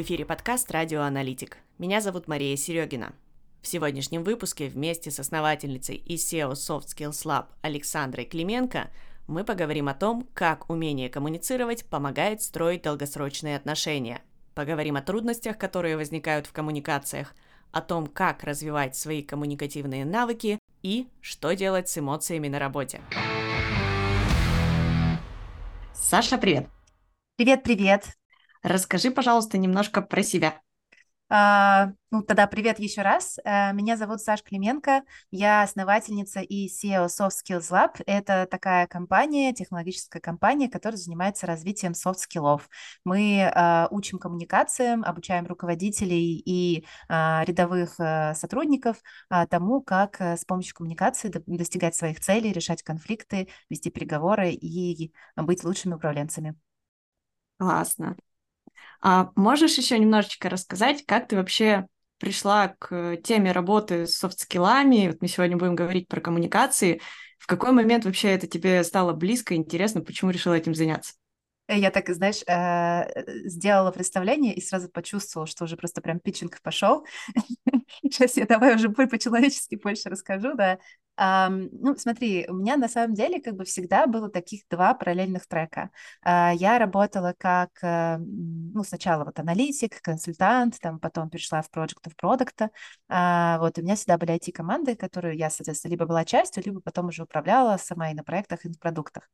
В эфире подкаст «Радиоаналитик». Меня зовут Мария Серегина. В сегодняшнем выпуске вместе с основательницей и SEO Soft Skills Lab Александрой Клименко мы поговорим о том, как умение коммуницировать помогает строить долгосрочные отношения. Поговорим о трудностях, которые возникают в коммуникациях, о том, как развивать свои коммуникативные навыки и что делать с эмоциями на работе. Саша, привет! Привет-привет! Расскажи, пожалуйста, немножко про себя. А, ну, тогда привет еще раз. А, меня зовут Саша Клименко. Я основательница и CEO Soft Skills Lab. Это такая компания, технологическая компания, которая занимается развитием soft skill ов. Мы а, учим коммуникациям, обучаем руководителей и а, рядовых сотрудников а, тому, как с помощью коммуникации достигать своих целей, решать конфликты, вести переговоры и быть лучшими управленцами. Классно. А можешь еще немножечко рассказать, как ты вообще пришла к теме работы с софт-скиллами? Вот мы сегодня будем говорить про коммуникации. В какой момент вообще это тебе стало близко, интересно, почему решила этим заняться? Я так, знаешь, э, сделала представление и сразу почувствовала, что уже просто прям питчинг пошел. Сейчас я давай уже по-человечески больше расскажу, да. Um, ну, смотри, у меня на самом деле как бы всегда было таких два параллельных трека. Uh, я работала как, uh, ну, сначала вот аналитик, консультант, там потом перешла в of Product. Uh, вот, у меня всегда были IT-команды, которые я, соответственно, либо была частью, либо потом уже управляла сама и на проектах, и на продуктах.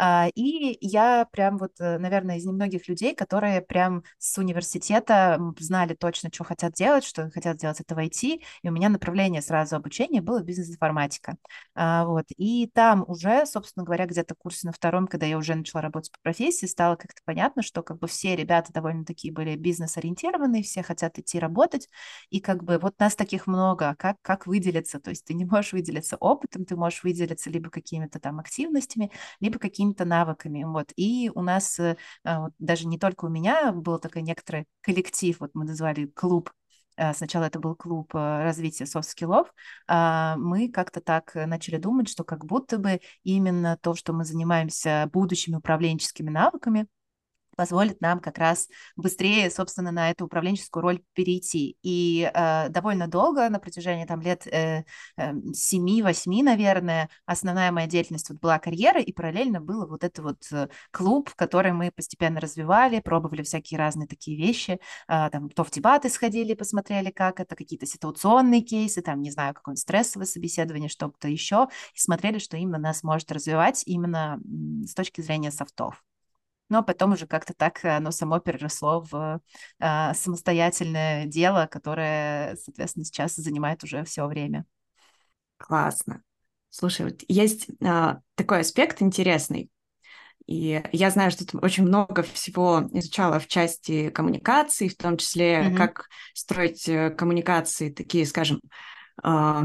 Uh, и я прям вот, э, наверное, из немногих людей, которые прям с университета знали точно, что хотят делать, что хотят делать это в и у меня направление сразу обучения было бизнес-информатика. А, вот. И там уже, собственно говоря, где-то курсе на втором, когда я уже начала работать по профессии, стало как-то понятно, что как бы все ребята довольно такие были бизнес-ориентированные, все хотят идти работать, и как бы вот нас таких много, а как, как выделиться? То есть ты не можешь выделиться опытом, ты можешь выделиться либо какими-то там активностями, либо какими-то навыками. Вот. И у нас э, а, даже не только у меня был такой некоторый коллектив, вот мы назвали клуб Э, сначала это был клуб э, развития soft skill ов, а, мы как-то так начали думать, что как будто бы именно то, что мы занимаемся будущими управленческими навыками, позволит нам как раз быстрее, собственно, на эту управленческую роль перейти. И э, довольно долго, на протяжении там лет э, э, 7-8, наверное, основная моя деятельность вот была карьера, и параллельно было вот это вот э, клуб, который мы постепенно развивали, пробовали всякие разные такие вещи, э, там то в дебаты сходили, посмотрели, как это, какие-то ситуационные кейсы, там, не знаю, какое-нибудь стрессовое собеседование, что-то еще, и смотрели, что именно нас может развивать именно с точки зрения софтов но потом уже как-то так оно само переросло в э, самостоятельное дело, которое, соответственно, сейчас занимает уже все время. Классно. Слушай, вот есть э, такой аспект интересный. И я знаю, что ты очень много всего изучала в части коммуникации, в том числе, mm-hmm. как строить э, коммуникации такие, скажем, э,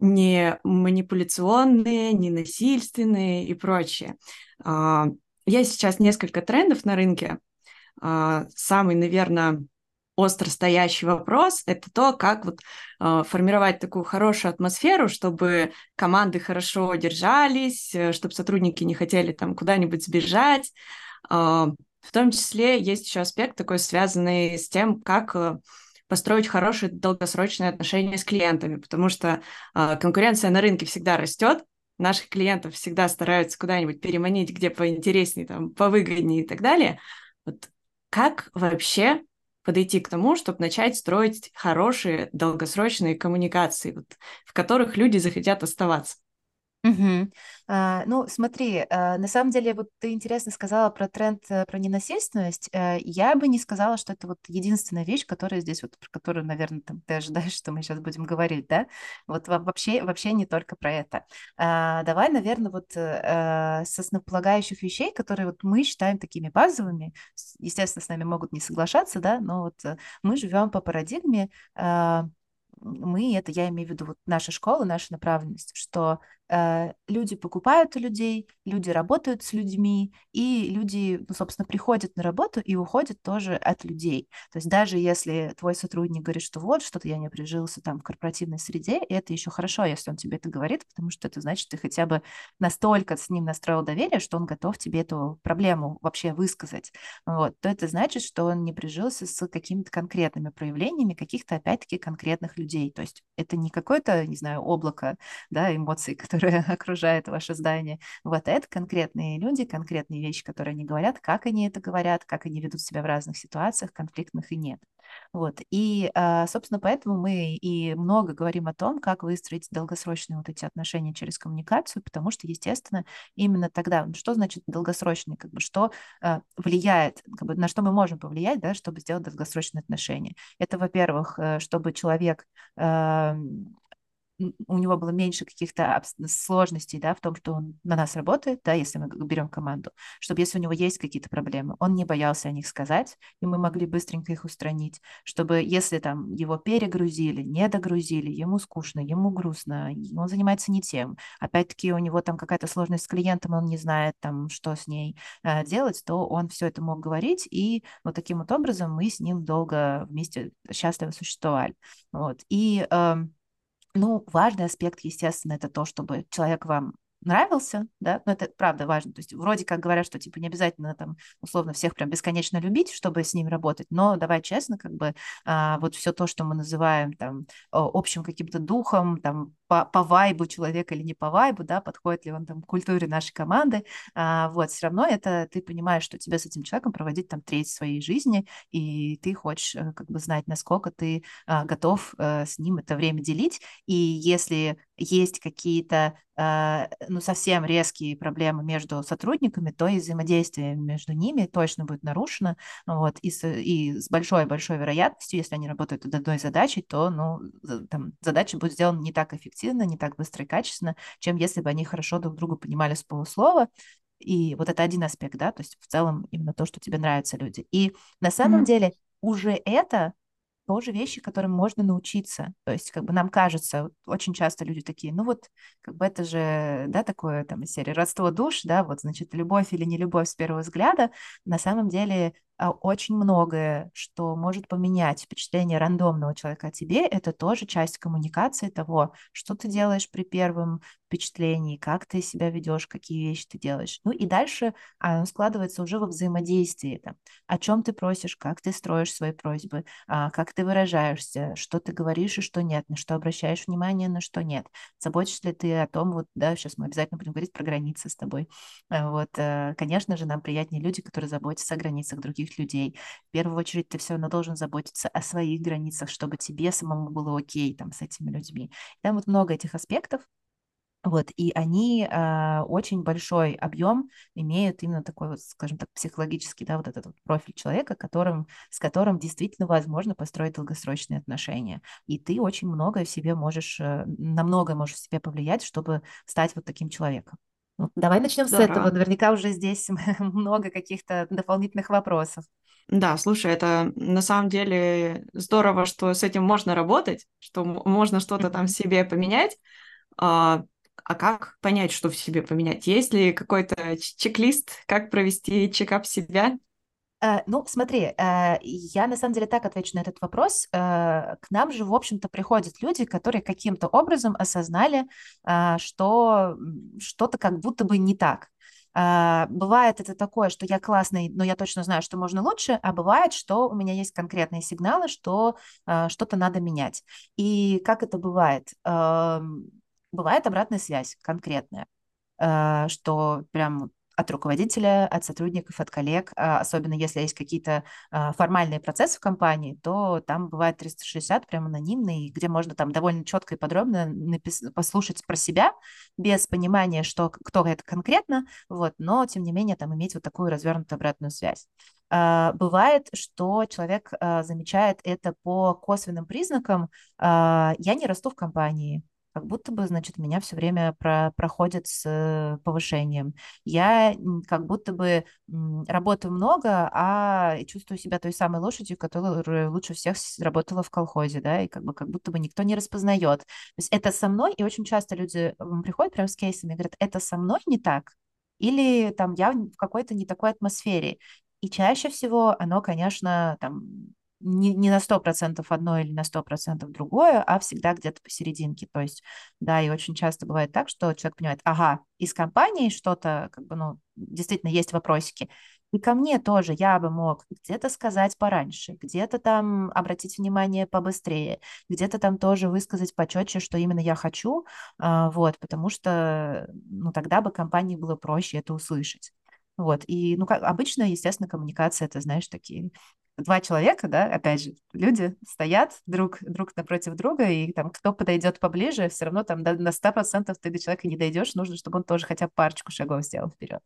не манипуляционные, не насильственные и прочее. Есть сейчас несколько трендов на рынке. А, самый, наверное, остро стоящий вопрос – это то, как вот э, формировать такую хорошую атмосферу, чтобы команды хорошо держались, э, чтобы сотрудники не хотели там куда-нибудь сбежать. Э, в том числе есть еще аспект такой, связанный с тем, как э, построить хорошие долгосрочные отношения с клиентами, потому что конкуренция на рынке всегда растет, наших клиентов всегда стараются куда-нибудь переманить, где поинтереснее, там, повыгоднее и так далее. Вот как вообще подойти к тому, чтобы начать строить хорошие долгосрочные коммуникации, вот, в которых люди захотят оставаться? Угу. А, ну, смотри, а, на самом деле, вот ты интересно сказала про тренд, э, про ненасильственность. А, я бы не сказала, что это вот единственная вещь, которая здесь, вот, про которую, наверное, там, ты ожидаешь, что мы сейчас будем говорить, да? Вот вообще, вообще не только про это. А, давай, наверное, вот а, с основополагающих вещей, которые вот мы считаем такими базовыми, естественно, с нами могут не соглашаться, да, но вот мы живем по парадигме а, мы, это я имею в виду вот наша школа, наша направленность, что Э, люди покупают у людей, люди работают с людьми, и люди, ну, собственно, приходят на работу и уходят тоже от людей. То есть даже если твой сотрудник говорит, что вот, что-то я не прижился там в корпоративной среде, это еще хорошо, если он тебе это говорит, потому что это значит, ты хотя бы настолько с ним настроил доверие, что он готов тебе эту проблему вообще высказать. Вот, то это значит, что он не прижился с какими-то конкретными проявлениями каких-то, опять-таки, конкретных людей. То есть это не какое-то, не знаю, облако да, эмоций, которые которая окружает ваше здание. Вот это конкретные люди, конкретные вещи, которые они говорят, как они это говорят, как они ведут себя в разных ситуациях, конфликтных и нет. Вот. И, а, собственно, поэтому мы и много говорим о том, как выстроить долгосрочные вот эти отношения через коммуникацию, потому что, естественно, именно тогда, что значит долгосрочные, как бы, что а, влияет, как бы, на что мы можем повлиять, да, чтобы сделать долгосрочные отношения. Это, во-первых, э, чтобы человек у него было меньше каких-то сложностей, да, в том, что он на нас работает, да, если мы берем команду, чтобы если у него есть какие-то проблемы, он не боялся о них сказать, и мы могли быстренько их устранить, чтобы если там его перегрузили, не догрузили, ему скучно, ему грустно, он занимается не тем, опять-таки у него там какая-то сложность с клиентом, он не знает там, что с ней э, делать, то он все это мог говорить, и вот таким вот образом мы с ним долго вместе счастливо существовали. Вот. И э, ну, важный аспект, естественно, это то, чтобы человек вам нравился, да, но это правда важно. То есть вроде как говорят, что типа не обязательно там условно всех прям бесконечно любить, чтобы с ним работать, но давай честно, как бы а, вот все то, что мы называем там общим каким-то духом, там по, по вайбу человека или не по вайбу, да, подходит ли он там к культуре нашей команды, а, вот, все равно это ты понимаешь, что тебе с этим человеком проводить там треть своей жизни, и ты хочешь э, как бы знать, насколько ты а, готов а, с ним это время делить, и если есть какие-то а, ну, совсем резкие проблемы между сотрудниками, то и взаимодействие между ними точно будет нарушено, вот, и с, и с большой-большой вероятностью, если они работают над одной задачей, то, ну, там, задача будет сделана не так эффективно, эффективно, не так быстро и качественно, чем если бы они хорошо друг друга понимали с полуслова. И вот это один аспект, да, то есть в целом именно то, что тебе нравятся люди. И на самом mm-hmm. деле уже это тоже вещи, которым можно научиться. То есть, как бы нам кажется, очень часто люди такие, ну вот, как бы это же, да, такое там из серии родство душ, да, вот, значит, любовь или не любовь с первого взгляда. На самом деле очень многое, что может поменять впечатление рандомного человека о тебе, это тоже часть коммуникации того, что ты делаешь при первом впечатлении, как ты себя ведешь, какие вещи ты делаешь. Ну и дальше оно складывается уже во взаимодействии. Там, о чем ты просишь, как ты строишь свои просьбы, а, как ты выражаешься, что ты говоришь и что нет, на что обращаешь внимание, на что нет. Заботишься ли ты о том, вот, да, сейчас мы обязательно будем говорить про границы с тобой. Э, вот, э, конечно же, нам приятнее люди, которые заботятся о границах других других людей. В первую очередь ты все равно должен заботиться о своих границах, чтобы тебе самому было окей там с этими людьми. Там вот много этих аспектов, вот, и они э, очень большой объем имеют именно такой вот, скажем так, психологический, да, вот этот вот профиль человека, которым, с которым действительно возможно построить долгосрочные отношения. И ты очень многое в себе можешь, э, на многое можешь в себе повлиять, чтобы стать вот таким человеком. Ну, давай начнем Здорово. с этого. Наверняка уже здесь много каких-то дополнительных вопросов. Да, слушай, это на самом деле здорово, что с этим можно работать, что можно что-то там в себе поменять. А, а как понять, что в себе поменять? Есть ли какой-то чек-лист, как провести чекап себя? Э, ну, смотри, э, я на самом деле так отвечу на этот вопрос. Э, к нам же, в общем-то, приходят люди, которые каким-то образом осознали, что что-то как будто бы не так. Бывает это такое, что я классный, но я точно знаю, что можно лучше, а бывает, что у меня есть конкретные сигналы, что что-то надо менять. И как это бывает? Эм, бывает обратная связь конкретная, что прям от руководителя, от сотрудников, от коллег, а, особенно если есть какие-то а, формальные процессы в компании, то там бывает 360 прям анонимный, где можно там довольно четко и подробно напис- послушать про себя, без понимания, что, кто это конкретно, вот, но тем не менее там иметь вот такую развернутую обратную связь. А, бывает, что человек замечает это по косвенным признакам. Я не расту в компании, как будто бы, значит, меня все время про проходит с э, повышением. Я как будто бы работаю много, а чувствую себя той самой лошадью, которая лучше всех работала в колхозе, да, и как бы как будто бы никто не распознает. То есть это со мной, и очень часто люди приходят прямо с кейсами и говорят, это со мной не так, или там я в какой-то не такой атмосфере. И чаще всего оно, конечно, там не, не на 100% одно или на 100% другое, а всегда где-то посерединке. То есть, да, и очень часто бывает так, что человек понимает, ага, из компании что-то, как бы, ну, действительно есть вопросики. И ко мне тоже я бы мог где-то сказать пораньше, где-то там обратить внимание побыстрее, где-то там тоже высказать почетче, что именно я хочу, а, вот, потому что, ну, тогда бы компании было проще это услышать. Вот, и, ну, как обычно, естественно, коммуникация, это, знаешь, такие два человека, да, опять же, люди стоят друг, друг напротив друга, и там кто подойдет поближе, все равно там до, на 100% ты до человека не дойдешь, нужно, чтобы он тоже хотя бы парочку шагов сделал вперед.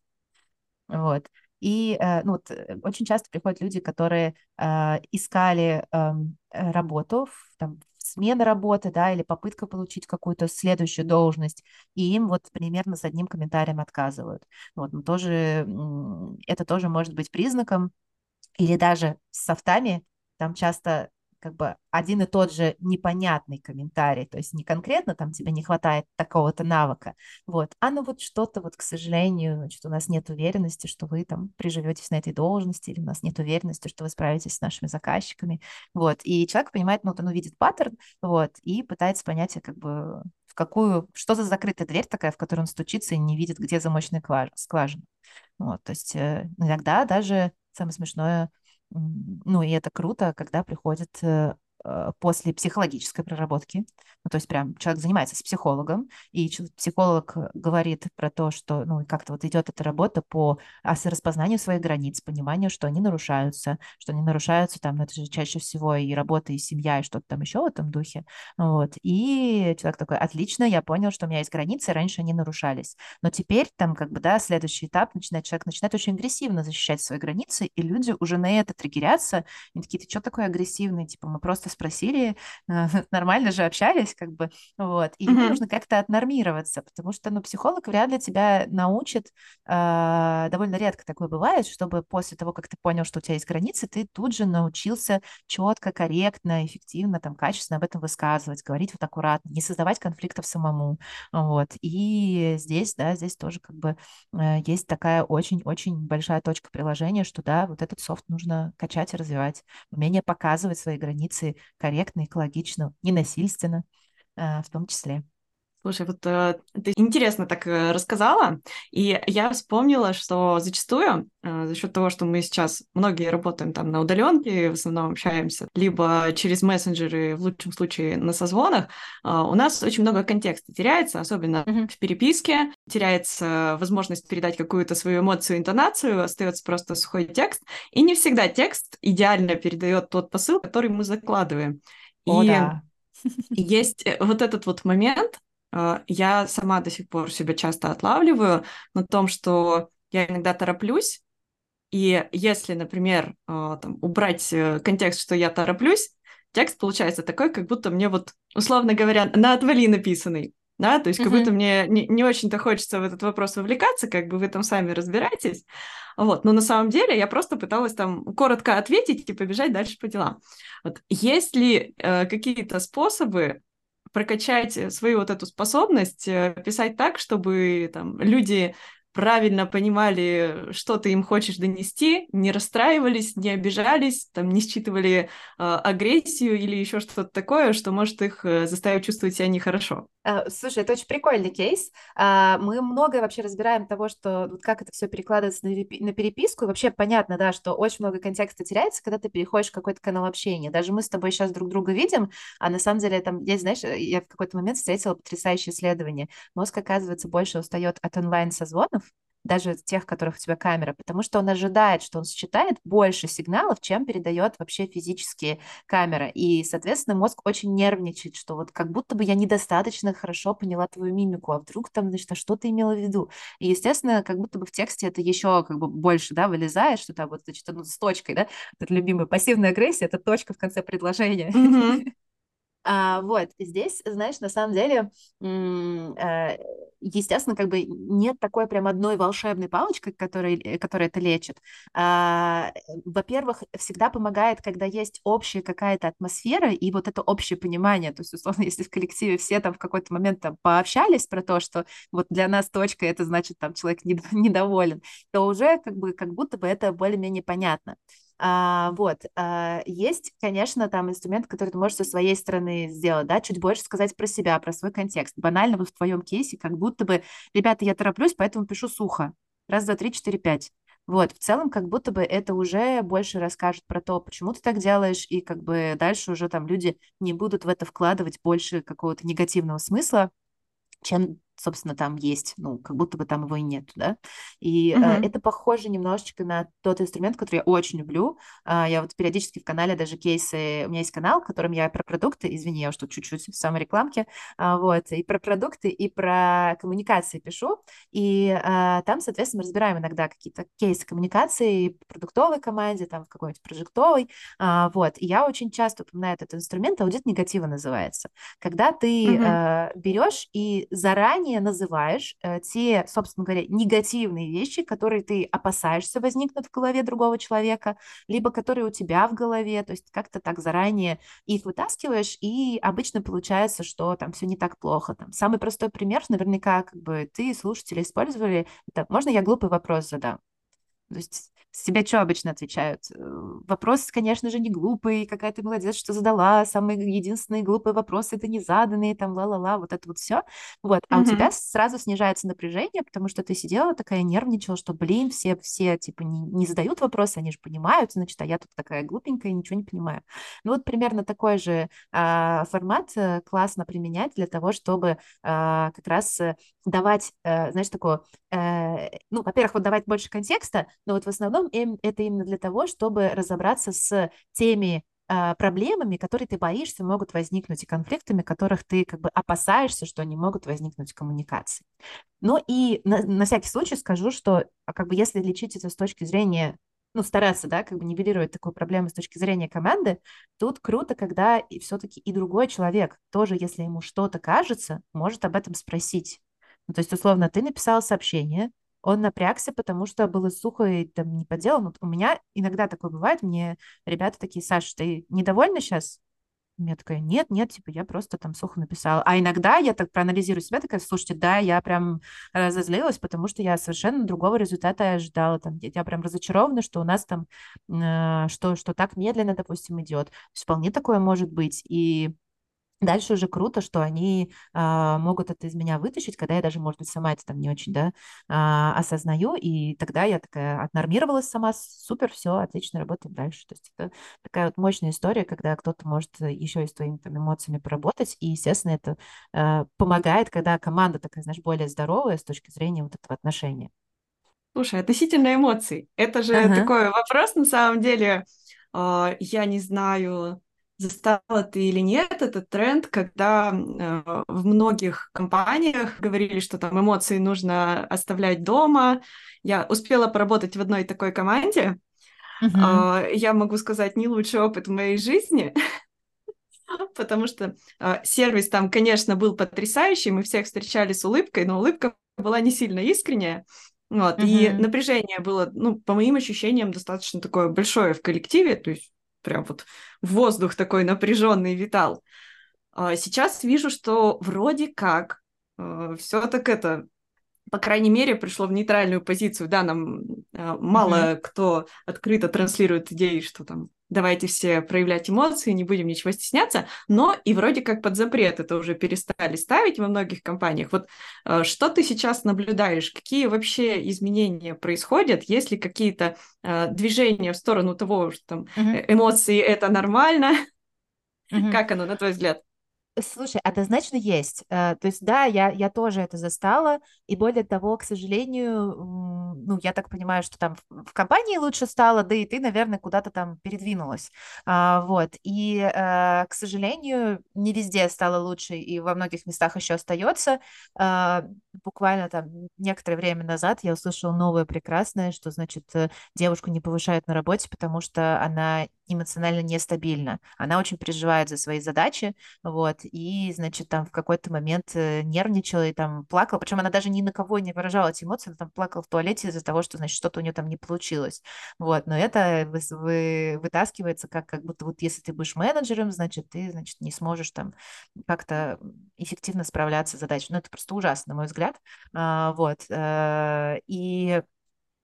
Вот. И э, ну, вот, э, очень часто приходят люди, которые э, искали эм, э, работу, там, смена работы, да, или попытка получить какую-то следующую должность, и им вот примерно с одним комментарием отказывают. Вот, ну, тоже, это тоже может быть признаком, или даже с софтами, там часто как бы один и тот же непонятный комментарий, то есть не конкретно там тебе не хватает такого-то навыка, вот, а ну вот что-то вот, к сожалению, значит, у нас нет уверенности, что вы там приживетесь на этой должности, или у нас нет уверенности, что вы справитесь с нашими заказчиками, вот, и человек понимает, ну, вот он увидит паттерн, вот, и пытается понять, как бы, в какую, что за закрытая дверь такая, в которую он стучится и не видит, где замочная скважина, вот, то есть э, иногда даже самое смешное, ну, и это круто, когда приходит э, после психологической проработки. Ну, то есть прям человек занимается с психологом, и психолог говорит про то, что, ну, как-то вот идет эта работа по распознанию своих границ, пониманию, что они нарушаются, что они нарушаются там, ну, это же чаще всего и работа, и семья, и что-то там еще в этом духе. Вот. И человек такой, отлично, я понял, что у меня есть границы, раньше они нарушались. Но теперь там, как бы, да, следующий этап, начинает человек начинает очень агрессивно защищать свои границы, и люди уже на это триггерятся, и такие, ты что такой агрессивный? Типа, мы просто спросили, нормально же общались, как бы, вот, и mm-hmm. нужно как-то отнормироваться, потому что, ну, психолог вряд ли тебя научит, э, довольно редко такое бывает, чтобы после того, как ты понял, что у тебя есть границы, ты тут же научился четко, корректно, эффективно, там, качественно об этом высказывать, говорить вот аккуратно, не создавать конфликтов самому, вот, и здесь, да, здесь тоже как бы э, есть такая очень-очень большая точка приложения, что, да, вот этот софт нужно качать и развивать, умение показывать свои границы корректно, экологично, ненасильственно э, в том числе. Слушай, вот э, ты интересно так э, рассказала, и я вспомнила, что зачастую э, за счет того, что мы сейчас многие работаем там на удаленке, в основном общаемся, либо через мессенджеры, в лучшем случае на созвонах, э, у нас очень много контекста теряется, особенно mm-hmm. в переписке, теряется возможность передать какую-то свою эмоцию, интонацию, остается просто сухой текст, и не всегда текст идеально передает тот посыл, который мы закладываем. О, и да. есть э, вот этот вот момент, я сама до сих пор себя часто отлавливаю на том, что я иногда тороплюсь, и если, например, а, там, убрать э, контекст, что я тороплюсь, текст получается такой, как будто мне вот, условно говоря, на отвали написанный. Да, то есть как будто мне не, не очень-то хочется в этот вопрос вовлекаться, как бы вы там сами разбираетесь. Вот. Но на самом деле я просто пыталась там коротко ответить и побежать дальше по делам. Вот. Есть ли э, какие-то способы прокачать э, свою вот эту способность э, писать так, чтобы там люди правильно понимали, что ты им хочешь донести, не расстраивались, не обижались, там, не считывали э, агрессию или еще что-то такое, что может их э, заставить чувствовать себя нехорошо. Э, слушай, это очень прикольный кейс. А, мы многое вообще разбираем того, что вот как это все перекладывается на, переписку. Вообще понятно, да, что очень много контекста теряется, когда ты переходишь в какой-то канал общения. Даже мы с тобой сейчас друг друга видим, а на самом деле там есть, знаешь, я в какой-то момент встретила потрясающее исследование. Мозг, оказывается, больше устает от онлайн-созвонов, даже тех, которых у тебя камера, потому что он ожидает, что он считает больше сигналов, чем передает вообще физические камеры. И, соответственно, мозг очень нервничает, что вот как будто бы я недостаточно хорошо поняла твою мимику, а вдруг там, значит, а что ты имела в виду? И, естественно, как будто бы в тексте это еще как бы больше, да, вылезает, что там вот, значит, ну, с точкой, да, это любимая пассивная агрессия, это точка в конце предложения. А, вот, здесь, знаешь, на самом деле, э, естественно, как бы нет такой прям одной волшебной палочки, которая, э, которая это лечит. А, во-первых, всегда помогает, когда есть общая какая-то атмосфера и вот это общее понимание. То есть, условно, если в коллективе все там в какой-то момент там пообщались про то, что вот для нас точка, это значит там человек недоволен, то уже как бы как будто бы это более-менее понятно. А, вот, а, есть, конечно, там инструмент, который ты можешь со своей стороны сделать, да, чуть больше сказать про себя, про свой контекст. Банально вот в твоем кейсе, как будто бы, ребята, я тороплюсь, поэтому пишу сухо. Раз, два, три, четыре, пять. Вот, в целом, как будто бы это уже больше расскажет про то, почему ты так делаешь, и как бы дальше уже там люди не будут в это вкладывать больше какого-то негативного смысла, чем собственно, там есть, ну, как будто бы там его и нет, да. И uh-huh. э, это похоже немножечко на тот инструмент, который я очень люблю. Э, я вот периодически в канале даже кейсы, у меня есть канал, в котором я про продукты, извини, я уж тут чуть-чуть в саморекламке, э, вот, и про продукты, и про коммуникации пишу, и э, там, соответственно, разбираем иногда какие-то кейсы коммуникации в продуктовой команде, там, в какой-нибудь прожектовой, э, вот, и я очень часто упоминаю этот инструмент, аудит негатива называется, когда ты uh-huh. э, берешь и заранее заранее называешь э, те, собственно говоря, негативные вещи, которые ты опасаешься возникнут в голове другого человека, либо которые у тебя в голове, то есть как-то так заранее их вытаскиваешь, и обычно получается, что там все не так плохо. Там, самый простой пример, наверняка, как бы ты, слушатели, использовали, это, можно я глупый вопрос задам? То есть себе что обычно отвечают? Э, вопрос, конечно же, не глупый, какая ты молодец, что задала, самый единственный глупый вопрос это не заданные, там, ла-ла-ла, вот это вот все. Вот, а mm-hmm. у тебя сразу снижается напряжение, потому что ты сидела такая, нервничала, что, блин, все, все, типа, не, не задают вопросы, они же понимают, значит, а я тут такая глупенькая, ничего не понимаю. Ну, вот примерно такой же а, формат а, классно применять для того, чтобы а, как раз э, давать, а, знаешь, такое, а, ну, во-первых, вот давать больше контекста, но вот в основном им, это именно для того, чтобы разобраться с теми э, проблемами, которые ты боишься могут возникнуть, и конфликтами, которых ты как бы опасаешься, что они могут возникнуть в коммуникации. Ну и на, на всякий случай скажу, что а, как бы если лечить это с точки зрения ну, стараться, да, как бы нивелировать такую проблему с точки зрения команды, тут круто, когда и все-таки и другой человек тоже, если ему что-то кажется, может об этом спросить. Ну, то есть, условно, ты написал сообщение, он напрягся, потому что было сухо и там не по делу. Вот у меня иногда такое бывает, мне ребята такие, Саша, ты недовольна сейчас? Я такая, нет, нет, типа, я просто там сухо написала. А иногда я так проанализирую себя, такая, слушайте, да, я прям разозлилась, потому что я совершенно другого результата ожидала. Там, я, я прям разочарована, что у нас там, э, что, что так медленно, допустим, идет. Вполне такое может быть. И Дальше уже круто, что они а, могут это из меня вытащить, когда я даже, может быть, сама это там не очень, да, а, осознаю, и тогда я такая отнормировалась сама, супер, все, отлично, работаем дальше. То есть это такая вот мощная история, когда кто-то может еще и с твоими там эмоциями поработать, и, естественно, это а, помогает, когда команда такая, знаешь, более здоровая с точки зрения вот этого отношения. Слушай, относительно эмоций, это же ага. такой вопрос, на самом деле, э, я не знаю, застала ты или нет этот тренд, когда э, в многих компаниях говорили, что там эмоции нужно оставлять дома. Я успела поработать в одной такой команде. Uh-huh. Э, я могу сказать, не лучший опыт в моей жизни, потому что э, сервис там, конечно, был потрясающий, мы всех встречали с улыбкой, но улыбка была не сильно искренняя. Вот, uh-huh. и напряжение было, ну, по моим ощущениям, достаточно такое большое в коллективе, то есть прям вот воздух такой напряженный витал. А сейчас вижу, что вроде как э, все так это, по крайней мере, пришло в нейтральную позицию. Да, нам э, мало mm-hmm. кто открыто транслирует идеи, что там давайте все проявлять эмоции, не будем ничего стесняться, но и вроде как под запрет это уже перестали ставить во многих компаниях. Вот э, что ты сейчас наблюдаешь? Какие вообще изменения происходят? Есть ли какие-то э, движения в сторону того, что там mm-hmm. эмоции это нормально? Mm-hmm. Как оно, на твой взгляд? Слушай, однозначно есть. То есть, да, я, я тоже это застала, и более того, к сожалению, ну, я так понимаю, что там в компании лучше стало, да и ты, наверное, куда-то там передвинулась. А, вот, и, э, к сожалению, не везде стало лучше, и во многих местах еще остается. А, буквально там некоторое время назад я услышала новое прекрасное, что, значит, э, девушку не повышают на работе, потому что она эмоционально нестабильна. Она очень переживает за свои задачи, вот, и, значит, там в какой-то момент э, нервничала и там плакала, причем она даже ни на кого не выражала эти эмоции, она там плакала в туалете из-за того, что, значит, что-то у нее там не получилось, вот, но это вы, вы, вытаскивается как, как будто вот если ты будешь менеджером, значит, ты, значит, не сможешь там как-то эффективно справляться с задачей, ну, это просто ужасно, на мой взгляд, а, вот, э, и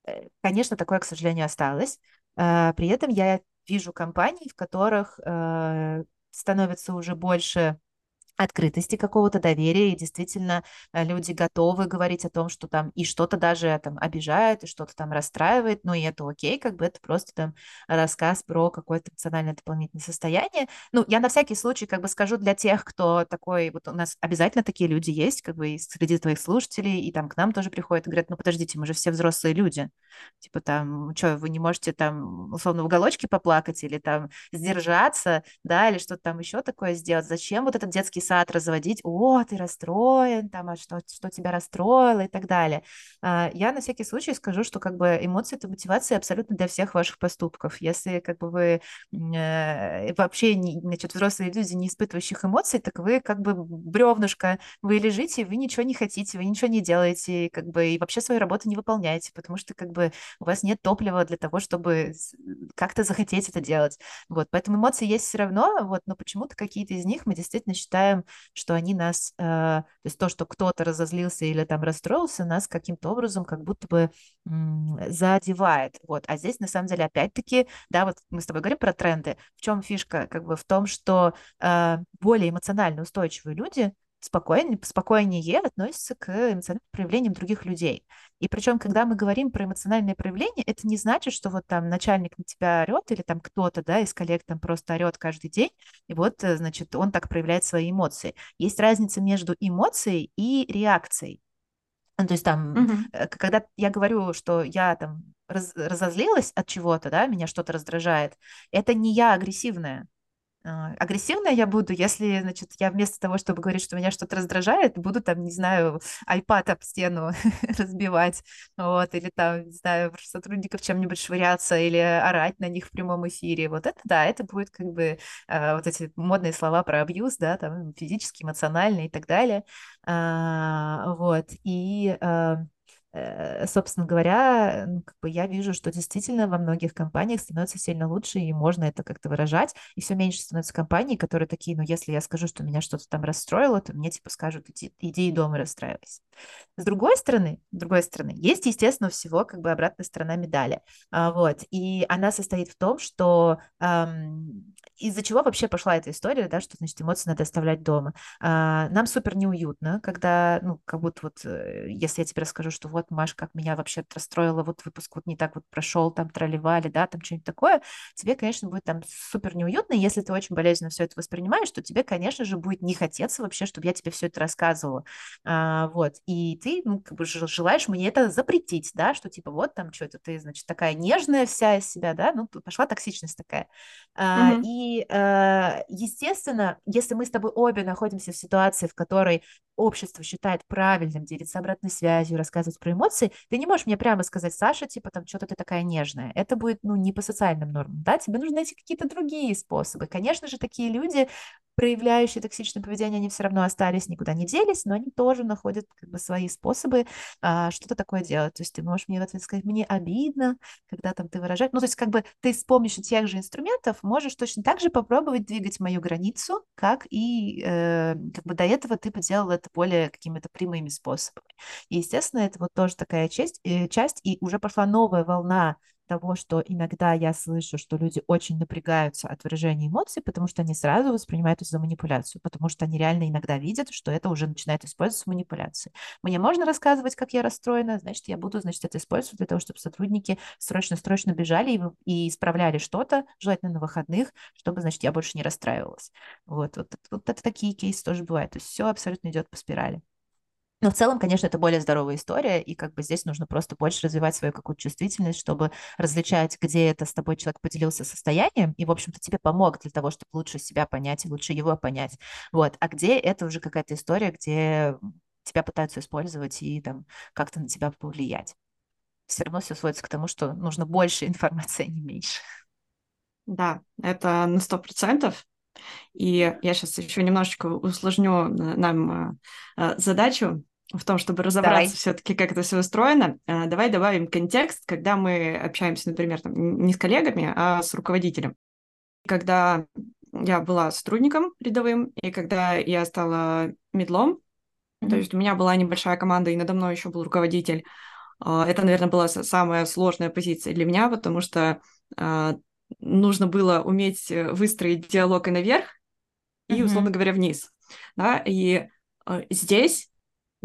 э, Конечно, такое, к сожалению, осталось. При этом я вижу компаний, в которых э, становится уже больше открытости какого-то доверия, и действительно э, люди готовы говорить о том, что там и что-то даже там обижает, и что-то там расстраивает, ну и это окей, как бы это просто там рассказ про какое-то эмоциональное дополнительное состояние. Ну, я на всякий случай как бы скажу для тех, кто такой, вот у нас обязательно такие люди есть, как бы среди твоих слушателей, и там к нам тоже приходят и говорят, ну подождите, мы же все взрослые люди, типа там, что, вы не можете там условно в уголочке поплакать или там сдержаться, да, или что-то там еще такое сделать, зачем вот этот детский сад разводить, о, ты расстроен, там, а что, что тебя расстроило и так далее. А, я на всякий случай скажу, что как бы эмоции — это мотивация абсолютно для всех ваших поступков. Если как бы вы э, вообще, не, значит, взрослые люди, не испытывающих эмоций, так вы как бы бревнышко, вы лежите, вы ничего не хотите, вы ничего не делаете, как бы, и вообще свою работу не выполняете, потому что как бы у вас нет топлива для того, чтобы как-то захотеть это делать. Вот, поэтому эмоции есть все равно, вот, но почему-то какие-то из них мы действительно считаем считаем, что они нас, э, то есть то, что кто-то разозлился или там расстроился, нас каким-то образом как будто бы задевает. Вот. А здесь, на самом деле, опять-таки, да, вот мы с тобой говорим про тренды. В чем фишка? Как бы в том, что э, более эмоционально устойчивые люди спокойнее, спокойнее относятся к эмоциональным проявлениям других людей. И причем, когда мы говорим про эмоциональные проявления, это не значит, что вот там начальник на тебя орет или там кто-то, да, из коллег там просто орет каждый день, и вот, э, значит, он так проявляет свои эмоции. Есть разница между эмоцией и реакцией. Ну, то есть там, mm-hmm. когда я говорю, что я там раз, разозлилась от чего-то, да, меня что-то раздражает, это не я агрессивная, агрессивная я буду, если, значит, я вместо того, чтобы говорить, что меня что-то раздражает, буду там, не знаю, iPad об стену разбивать, вот, или там, не знаю, сотрудников чем-нибудь швыряться или орать на них в прямом эфире. Вот это, да, это будет как бы э, вот эти модные слова про абьюз, да, там, физически, эмоционально и так далее. А, вот, и... А, собственно говоря, как бы я вижу, что действительно во многих компаниях становится сильно лучше, и можно это как-то выражать, и все меньше становится компаний, которые такие, ну, если я скажу, что меня что-то там расстроило, то мне типа скажут, иди, иди и дома расстраивайся. С другой стороны, с другой стороны, есть, естественно, всего как бы обратная сторона медали, а, вот, и она состоит в том, что эм, из-за чего вообще пошла эта история, да, что, значит, эмоции надо оставлять дома. А, нам супер неуютно, когда, ну, как будто вот, э, если я тебе расскажу, что вот, Маш, как меня вообще расстроило, вот выпуск вот не так вот прошел, там тролливали, да, там что-нибудь такое, тебе, конечно, будет там супер неуютно, если ты очень болезненно все это воспринимаешь, то тебе, конечно же, будет не хотеться вообще, чтобы я тебе все это рассказывала, а, вот, и ты, ну, как бы желаешь мне это запретить, да, что типа вот там что-то ты, значит, такая нежная вся из себя, да, ну, пошла токсичность такая, а, mm-hmm. и э, естественно, если мы с тобой обе находимся в ситуации, в которой общество считает правильным делиться обратной связью, рассказывать про эмоции, ты не можешь мне прямо сказать, Саша, типа, там, что-то ты такая нежная. Это будет, ну, не по социальным нормам, да, тебе нужно найти какие-то другие способы. Конечно же, такие люди проявляющие токсичное поведение, они все равно остались, никуда не делись, но они тоже находят как бы свои способы а, что-то такое делать. То есть ты можешь мне в ответ сказать, мне обидно, когда там ты выражаешь. Ну, то есть как бы ты с помощью тех же инструментов можешь точно так же попробовать двигать мою границу, как и э, как бы до этого ты бы делал это более какими-то прямыми способами. И, естественно, это вот тоже такая часть, э, часть и уже пошла новая волна того, что иногда я слышу, что люди очень напрягаются от выражения эмоций, потому что они сразу воспринимают это за манипуляцию, потому что они реально иногда видят, что это уже начинает использоваться в манипуляции. Мне можно рассказывать, как я расстроена, значит, я буду, значит, это использовать для того, чтобы сотрудники срочно-срочно бежали и, и исправляли что-то, желательно на выходных, чтобы, значит, я больше не расстраивалась. Вот, вот, вот это такие кейсы тоже бывают. То есть все абсолютно идет по спирали. Но в целом, конечно, это более здоровая история, и как бы здесь нужно просто больше развивать свою какую-то чувствительность, чтобы различать, где это с тобой человек поделился состоянием, и, в общем-то, тебе помог для того, чтобы лучше себя понять и лучше его понять. Вот. А где это уже какая-то история, где тебя пытаются использовать и там как-то на тебя повлиять. Все равно все сводится к тому, что нужно больше информации, а не меньше. Да, это на сто процентов. И я сейчас еще немножечко усложню нам э, задачу в том, чтобы разобраться все-таки, как это все устроено. Э, давай добавим контекст, когда мы общаемся, например, там, не с коллегами, а с руководителем. Когда я была сотрудником рядовым, и когда я стала медлом, mm-hmm. то есть у меня была небольшая команда, и надо мной еще был руководитель, э, это, наверное, была самая сложная позиция для меня, потому что нужно было уметь выстроить диалог и наверх, и, условно говоря, вниз. Да? И э, здесь,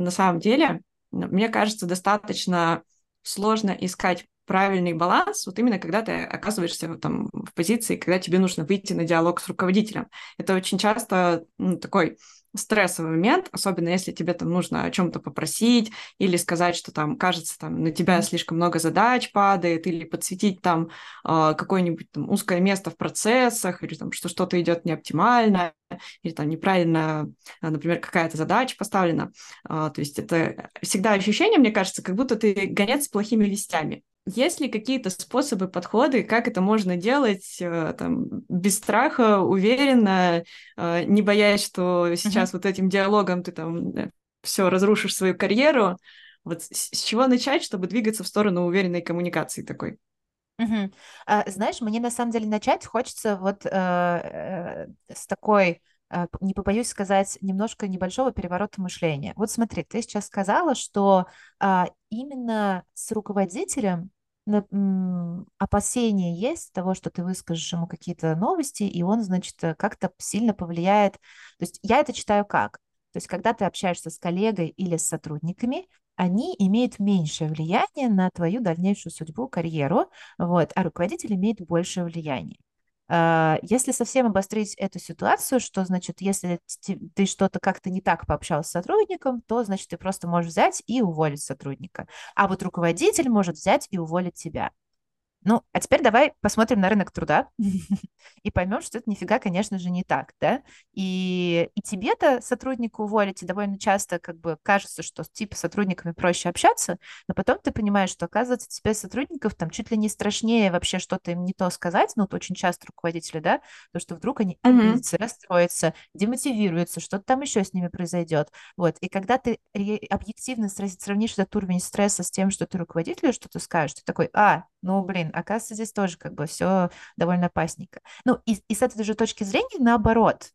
на самом деле, мне кажется, достаточно сложно искать правильный баланс, вот именно когда ты оказываешься там, в позиции, когда тебе нужно выйти на диалог с руководителем. Это очень часто ну, такой стрессовый момент, особенно если тебе там нужно о чем-то попросить или сказать, что там кажется там на тебя слишком много задач падает или подсветить там э, какое-нибудь там узкое место в процессах или там что что-то идет неоптимально или там неправильно, например, какая-то задача поставлена. Э, то есть это всегда ощущение, мне кажется, как будто ты гонец с плохими вестями. Есть ли какие-то способы, подходы, как это можно делать э, там, без страха, уверенно, э, не боясь, что сейчас mm-hmm. вот этим диалогом ты там э, все разрушишь свою карьеру? Вот с, с чего начать, чтобы двигаться в сторону уверенной коммуникации такой? Угу. А, знаешь, мне на самом деле начать хочется вот э, э, с такой, э, не побоюсь сказать, немножко небольшого переворота мышления. Вот смотри, ты сейчас сказала, что э, именно с руководителем опасение есть того, что ты выскажешь ему какие-то новости, и он, значит, э, как-то сильно повлияет. То есть я это читаю как? То есть когда ты общаешься с коллегой или с сотрудниками, они имеют меньшее влияние на твою дальнейшую судьбу, карьеру, вот, а руководитель имеет большее влияние. А, если совсем обострить эту ситуацию, что значит, если ты что-то как-то не так пообщался с сотрудником, то значит ты просто можешь взять и уволить сотрудника. А вот руководитель может взять и уволить тебя. Ну, а теперь давай посмотрим на рынок труда и поймем, что это нифига, конечно же, не так, да? И, и тебе-то сотрудника уволить, и довольно часто как бы кажется, что с типа сотрудниками проще общаться, но потом ты понимаешь, что, оказывается, тебе сотрудников там чуть ли не страшнее вообще что-то им не то сказать, ну, вот очень часто руководители, да, то, что вдруг они mm-hmm. обидятся, расстроятся, демотивируются, что-то там еще с ними произойдет, вот. И когда ты объективно сравнишь этот уровень стресса с тем, что ты руководителю что-то скажешь, ты такой, а, ну, блин, оказывается, здесь тоже как бы все довольно опасненько. Ну, и, и с этой же точки зрения, наоборот,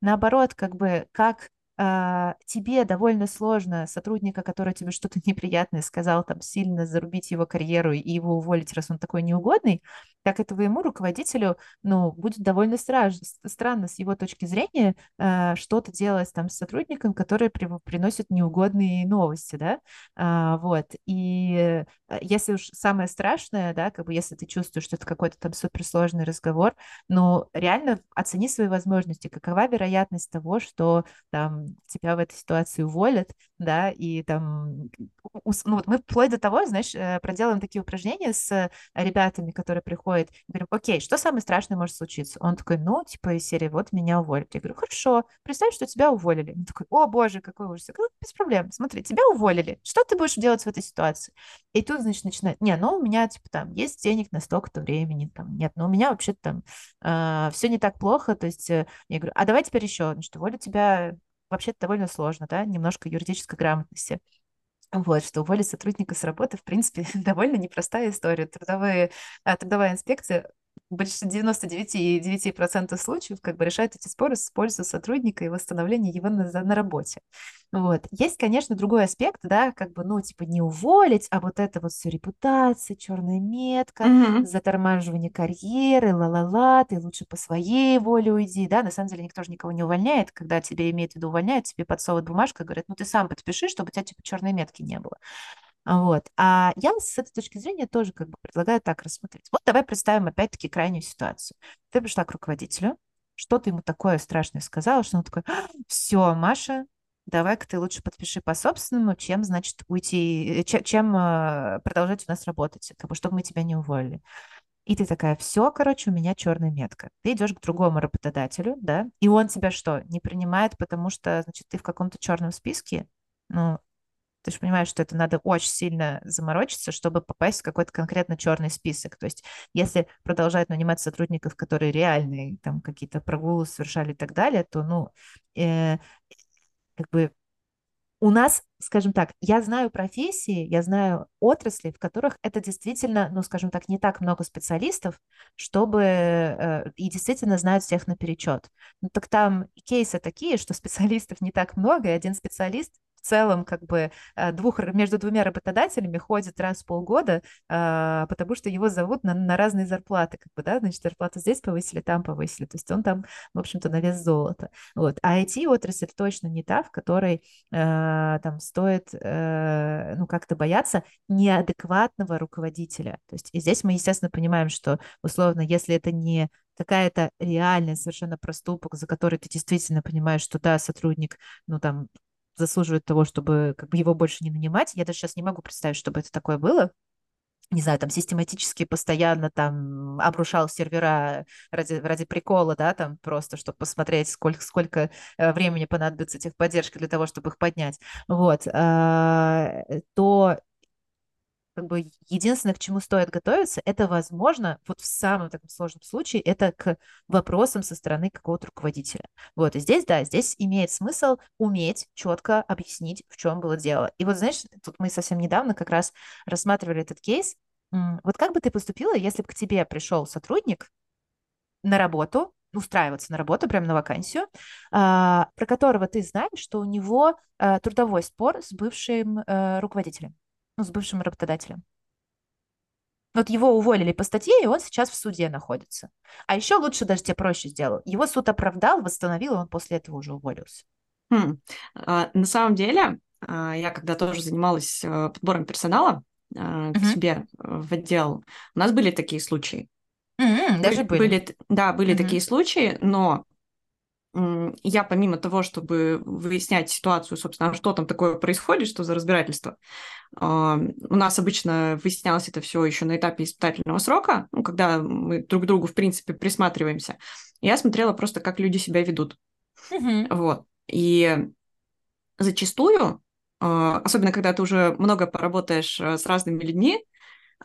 наоборот, как бы, как тебе довольно сложно сотрудника, который тебе что-то неприятное сказал, там сильно зарубить его карьеру и его уволить, раз он такой неугодный, так и твоему руководителю, ну, будет довольно страж, странно с его точки зрения а, что-то делать там с сотрудником, который при, приносит неугодные новости, да, а, вот, и э, если уж самое страшное, да, как бы если ты чувствуешь, что это какой-то там суперсложный разговор, ну, реально оцени свои возможности, какова вероятность того, что там тебя в этой ситуации уволят, да, и там, ну, вот мы вплоть до того, знаешь, э, проделаем такие упражнения с ребятами, которые приходят, говорим, окей, что самое страшное может случиться? Он такой, ну, типа из серии, вот меня уволят. Я говорю, хорошо, представь, что тебя уволили. Он такой, о, боже, какой ужас. Я говорю, без проблем, смотри, тебя уволили, что ты будешь делать в этой ситуации? И тут, значит, начинает, не, ну, у меня, типа, там, есть денег на столько-то времени, там, нет, но у меня вообще-то там э, все не так плохо, то есть э, я говорю, а давай теперь еще, значит, уволю тебя вообще-то довольно сложно, да, немножко юридической грамотности. Вот, что уволить сотрудника с работы, в принципе, довольно непростая история. Трудовые, а, трудовая инспекция больше 99,9% случаев как бы решают эти споры с пользой сотрудника и восстановления его на, на работе. Вот. Есть, конечно, другой аспект, да, как бы, ну, типа не уволить, а вот это вот все репутация, черная метка, mm-hmm. затормаживание карьеры, ла-ла-ла, ты лучше по своей воле уйди, да, на самом деле никто же никого не увольняет, когда тебе имеет в виду увольняют, тебе подсовывают бумажку и говорят, ну, ты сам подпиши, чтобы у тебя, типа, черной метки не было. Вот. А я с этой точки зрения тоже как бы предлагаю так рассмотреть. Вот давай представим опять-таки крайнюю ситуацию. Ты пришла к руководителю, что ты ему такое страшное сказала, что он такой, все, Маша, давай-ка ты лучше подпиши по собственному, чем, значит, уйти, э, чем, чем э, продолжать у нас работать, как бы, чтобы мы тебя не уволили. И ты такая, все, короче, у меня черная метка. Ты идешь к другому работодателю, да, и он тебя что, не принимает, потому что, значит, ты в каком-то черном списке? Ну, ты же понимаешь, что это надо очень сильно заморочиться, чтобы попасть в какой-то конкретно черный список. То есть если продолжать нанимать сотрудников, которые реальные, там какие-то прогулы совершали и так далее, то, ну, э, как бы у нас, скажем так, я знаю профессии, я знаю отрасли, в которых это действительно, ну, скажем так, не так много специалистов, чтобы э, и действительно знают всех наперечет. Ну, так там кейсы такие, что специалистов не так много, и один специалист целом как бы э, двух, между двумя работодателями ходит раз в полгода, а, потому что его зовут на, на разные зарплаты, как бы, да, значит, зарплату здесь повысили, там повысили, то есть он там, в общем-то, на вес золота. Вот. А IT-отрасль точно не та, в которой э, там стоит, э, ну, как-то бояться неадекватного руководителя. То есть и здесь мы, естественно, понимаем, что, условно, если это не какая-то реальная совершенно проступок, за который ты действительно понимаешь, что да, сотрудник, ну там заслуживает того, чтобы как бы его больше не нанимать. Я даже сейчас не могу представить, чтобы это такое было. Не знаю, там систематически постоянно там обрушал сервера ради, ради прикола, да, там просто, чтобы посмотреть, сколько, сколько э, времени понадобится техподдержки для того, чтобы их поднять. Вот. А, то как бы единственное, к чему стоит готовиться, это, возможно, вот в самом таком сложном случае, это к вопросам со стороны какого-то руководителя. Вот, и здесь, да, здесь имеет смысл уметь четко объяснить, в чем было дело. И вот, знаешь, тут мы совсем недавно как раз рассматривали этот кейс. Вот как бы ты поступила, если бы к тебе пришел сотрудник на работу, устраиваться на работу, прямо на вакансию, а, про которого ты знаешь, что у него а, трудовой спор с бывшим а, руководителем ну, с бывшим работодателем. Вот его уволили по статье, и он сейчас в суде находится. А еще лучше даже тебе проще сделал. Его суд оправдал, восстановил, и он после этого уже уволился. Хм. А, на самом деле, а, я когда тоже занималась а, подбором персонала а, к uh-huh. себе в отдел, у нас были такие случаи. Mm-hmm, даже были. были. Да, были mm-hmm. такие случаи, но я помимо того, чтобы выяснять ситуацию, собственно, что там такое происходит, что за разбирательство, а, у нас обычно выяснялось это все еще на этапе испытательного срока, ну, когда мы друг к другу, в принципе, присматриваемся. Я смотрела просто, как люди себя ведут. Mm-hmm. Вот. И зачастую, а, особенно когда ты уже много поработаешь с разными людьми,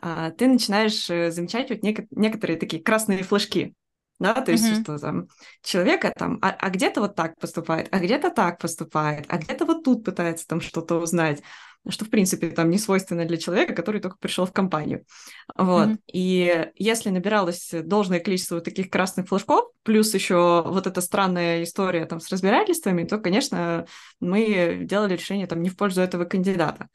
а, ты начинаешь э, замечать вот некоторые такие красные флажки да, то есть mm-hmm. что там человека там, а, а где-то вот так поступает, а где-то так поступает, а где-то вот тут пытается там что-то узнать, что, в принципе, там не свойственно для человека, который только пришел в компанию. Вот. Mm-hmm. И если набиралось должное количество таких красных флажков, плюс еще вот эта странная история там с разбирательствами, то, конечно, мы делали решение там не в пользу этого кандидата.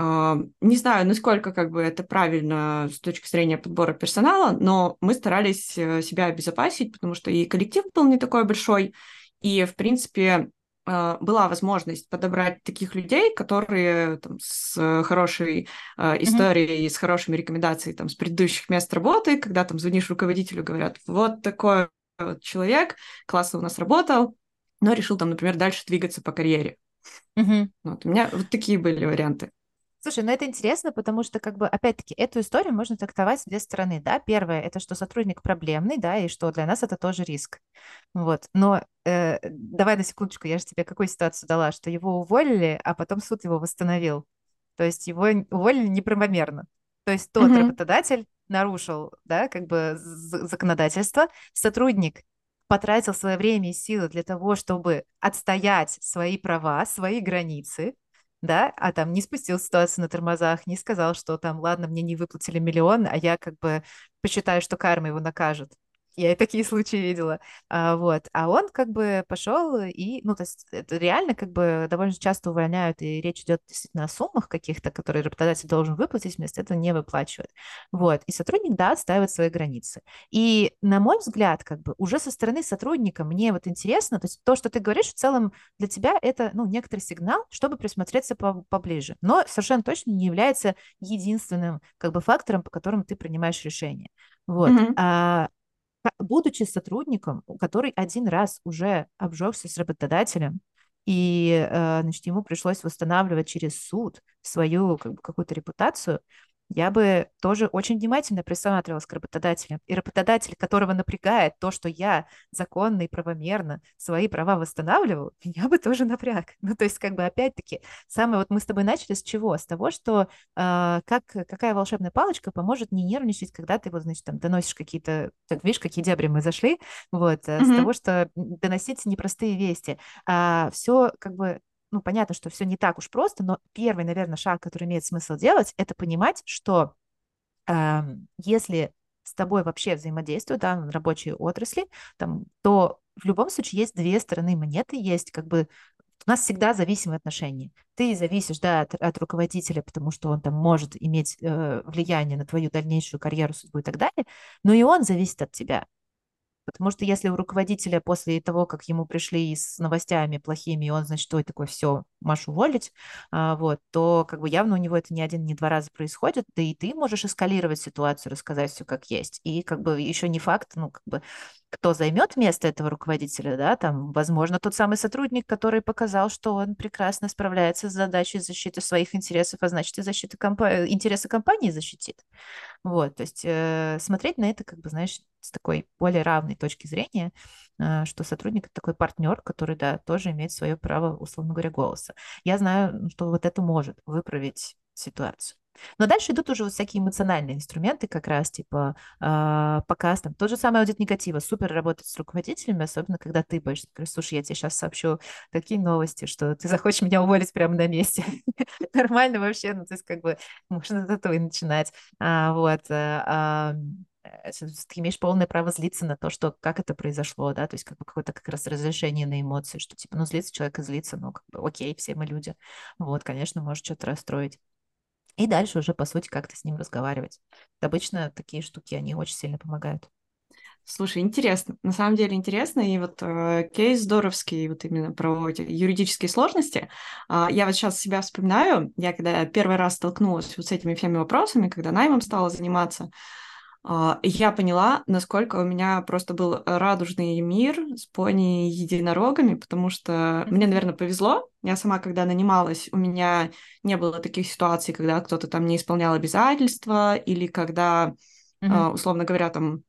А, не знаю, насколько как бы это правильно с точки зрения подбора персонала, но мы старались э, себя обезопасить, потому что и коллектив был не такой большой, и, в принципе, а, была возможность подобрать таких людей, которые там, с хорошей э, историей, mm-hmm. с хорошими рекомендациями там, с предыдущих мест работы, когда там звонишь руководителю, говорят, вот такой вот человек, классно у нас работал, но решил там, например, дальше двигаться по карьере. Mm-hmm. Вот, у меня вот такие были варианты. Слушай, ну это интересно, потому что, как бы, опять-таки, эту историю можно трактовать с две стороны, да. Первое, это что сотрудник проблемный, да, и что для нас это тоже риск. Вот. Но э, давай на секундочку, я же тебе какую ситуацию дала, что его уволили, а потом суд его восстановил. То есть его уволили неправомерно. То есть тот mm-hmm. работодатель нарушил, да, как бы законодательство, сотрудник потратил свое время и силы для того, чтобы отстоять свои права, свои границы, да, а там не спустил ситуацию на тормозах, не сказал, что там, ладно, мне не выплатили миллион, а я как бы посчитаю, что карма его накажет. Я и такие случаи видела. А, вот. А он как бы пошел и, ну, то есть это реально как бы довольно часто увольняют, и речь идет действительно о суммах каких-то, которые работодатель должен выплатить, вместо этого не выплачивает. Вот. И сотрудник, да, отстаивает свои границы. И, на мой взгляд, как бы уже со стороны сотрудника мне вот интересно, то есть то, что ты говоришь, в целом для тебя это, ну, некоторый сигнал, чтобы присмотреться по поближе. Но совершенно точно не является единственным как бы фактором, по которому ты принимаешь решение. Вот. Mm-hmm. А, будучи сотрудником, который один раз уже обжегся с работодателем, и, э, значит, ему пришлось восстанавливать через суд свою как бы, какую-то репутацию, я бы тоже очень внимательно присматривалась к работодателям. И работодатель, которого напрягает то, что я законно и правомерно свои права восстанавливаю, меня бы тоже напряг. Ну, то есть, как бы, опять-таки, самое вот мы с тобой начали с чего? С того, что э, как, какая волшебная палочка поможет не нервничать, когда ты вот, значит, там доносишь какие-то, так, видишь, какие дебри мы зашли, вот, mm-hmm. с того, что доносить непростые вести. А все, как бы, ну, понятно, что все не так уж просто, но первый, наверное, шаг, который имеет смысл делать, это понимать, что э, если с тобой вообще взаимодействуют, да, на рабочей отрасли, там, то в любом случае есть две стороны монеты, есть как бы у нас всегда зависимые отношения. Ты зависишь, да, от, от руководителя, потому что он там может иметь э, влияние на твою дальнейшую карьеру, судьбу и так далее, но и он зависит от тебя. Потому что если у руководителя после того, как ему пришли с новостями плохими, и он, значит, ой, такой, все, Машу уволить, а, вот, то как бы явно у него это не один, не два раза происходит, да и ты можешь эскалировать ситуацию, рассказать все как есть. И как бы еще не факт, ну, как бы, кто займет место этого руководителя, да, там, возможно, тот самый сотрудник, который показал, что он прекрасно справляется с задачей защиты своих интересов, а значит, и защиты комп... интересы компании защитит. Вот, то есть э, смотреть на это, как бы, знаешь, с такой более равной точки зрения, э, что сотрудник это такой партнер, который, да, тоже имеет свое право, условно говоря, голоса. Я знаю, что вот это может выправить ситуацию. Но дальше идут уже вот всякие эмоциональные инструменты, как раз типа э, показ, там, тот же самый аудит негатива, супер работать с руководителями, особенно когда ты боишься, говоришь, слушай, я тебе сейчас сообщу такие новости, что ты захочешь меня уволить прямо на месте. Нормально вообще, ну, то есть как бы можно с этого и начинать. А, вот, а, Э, ты имеешь полное право злиться на то, что как это произошло, да, то есть как бы какое-то как раз разрешение на эмоции, что типа, ну, злится человек и злится, ну, как бы, окей, все мы люди. Вот, конечно, может что-то расстроить. И дальше уже, по сути, как-то с ним разговаривать. Обычно такие штуки, они очень сильно помогают. Слушай, интересно, на самом деле интересно, и вот э, кейс здоровский, вот именно про эти юридические сложности. Э, я вот сейчас себя вспоминаю, я когда первый раз столкнулась вот с этими всеми вопросами, когда наймом стала заниматься, я поняла, насколько у меня просто был радужный мир с пони-единорогами, потому что мне, наверное, повезло. Я сама, когда нанималась, у меня не было таких ситуаций, когда кто-то там не исполнял обязательства или когда, mm-hmm. условно говоря, там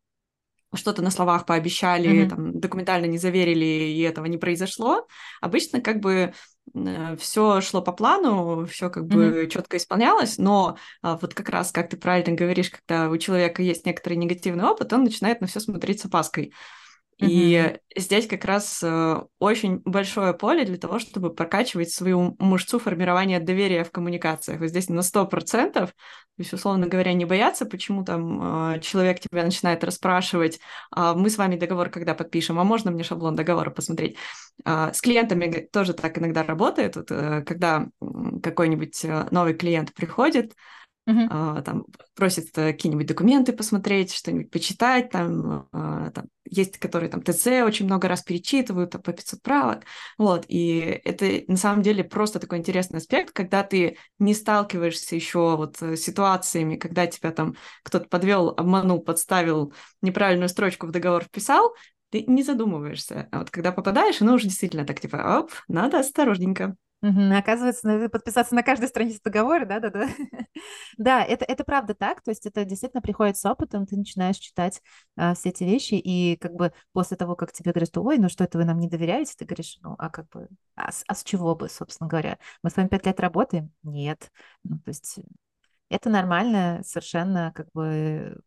что-то на словах пообещали, mm-hmm. там, документально не заверили, и этого не произошло. Обычно как бы все шло по плану, все как бы mm-hmm. четко исполнялось, но а, вот как раз, как ты правильно говоришь, когда у человека есть некоторый негативный опыт, он начинает на все смотреть с опаской. И здесь как раз э, очень большое поле для того, чтобы прокачивать свою мышцу формирования доверия в коммуникациях. Вот здесь на 100%, то есть, условно говоря, не бояться, почему там э, человек тебя начинает расспрашивать, а мы с вами договор когда подпишем, а можно мне шаблон договора посмотреть? А, с клиентами тоже так иногда работает, вот, э, когда какой-нибудь новый клиент приходит, Uh-huh. там просит э, какие-нибудь документы посмотреть, что-нибудь почитать, там, а, там есть, которые там ТЦ очень много раз перечитывают, там, по 500 правок, вот, и это на самом деле просто такой интересный аспект, когда ты не сталкиваешься еще вот с ситуациями, когда тебя там кто-то подвел, обманул, подставил, неправильную строчку в договор вписал, ты не задумываешься. А вот когда попадаешь, оно уже действительно так, типа, оп, надо осторожненько. Угу, оказывается, надо подписаться на каждой странице договора, да-да-да. Да, это, это правда так, то есть это действительно приходит с опытом, ты начинаешь читать а, все эти вещи, и как бы после того, как тебе говорят, ой, ну что это вы нам не доверяете, ты говоришь, ну а как бы, а а с чего бы, собственно говоря? Мы с вами пять лет работаем? Нет. Ну, то есть это нормально, совершенно как бы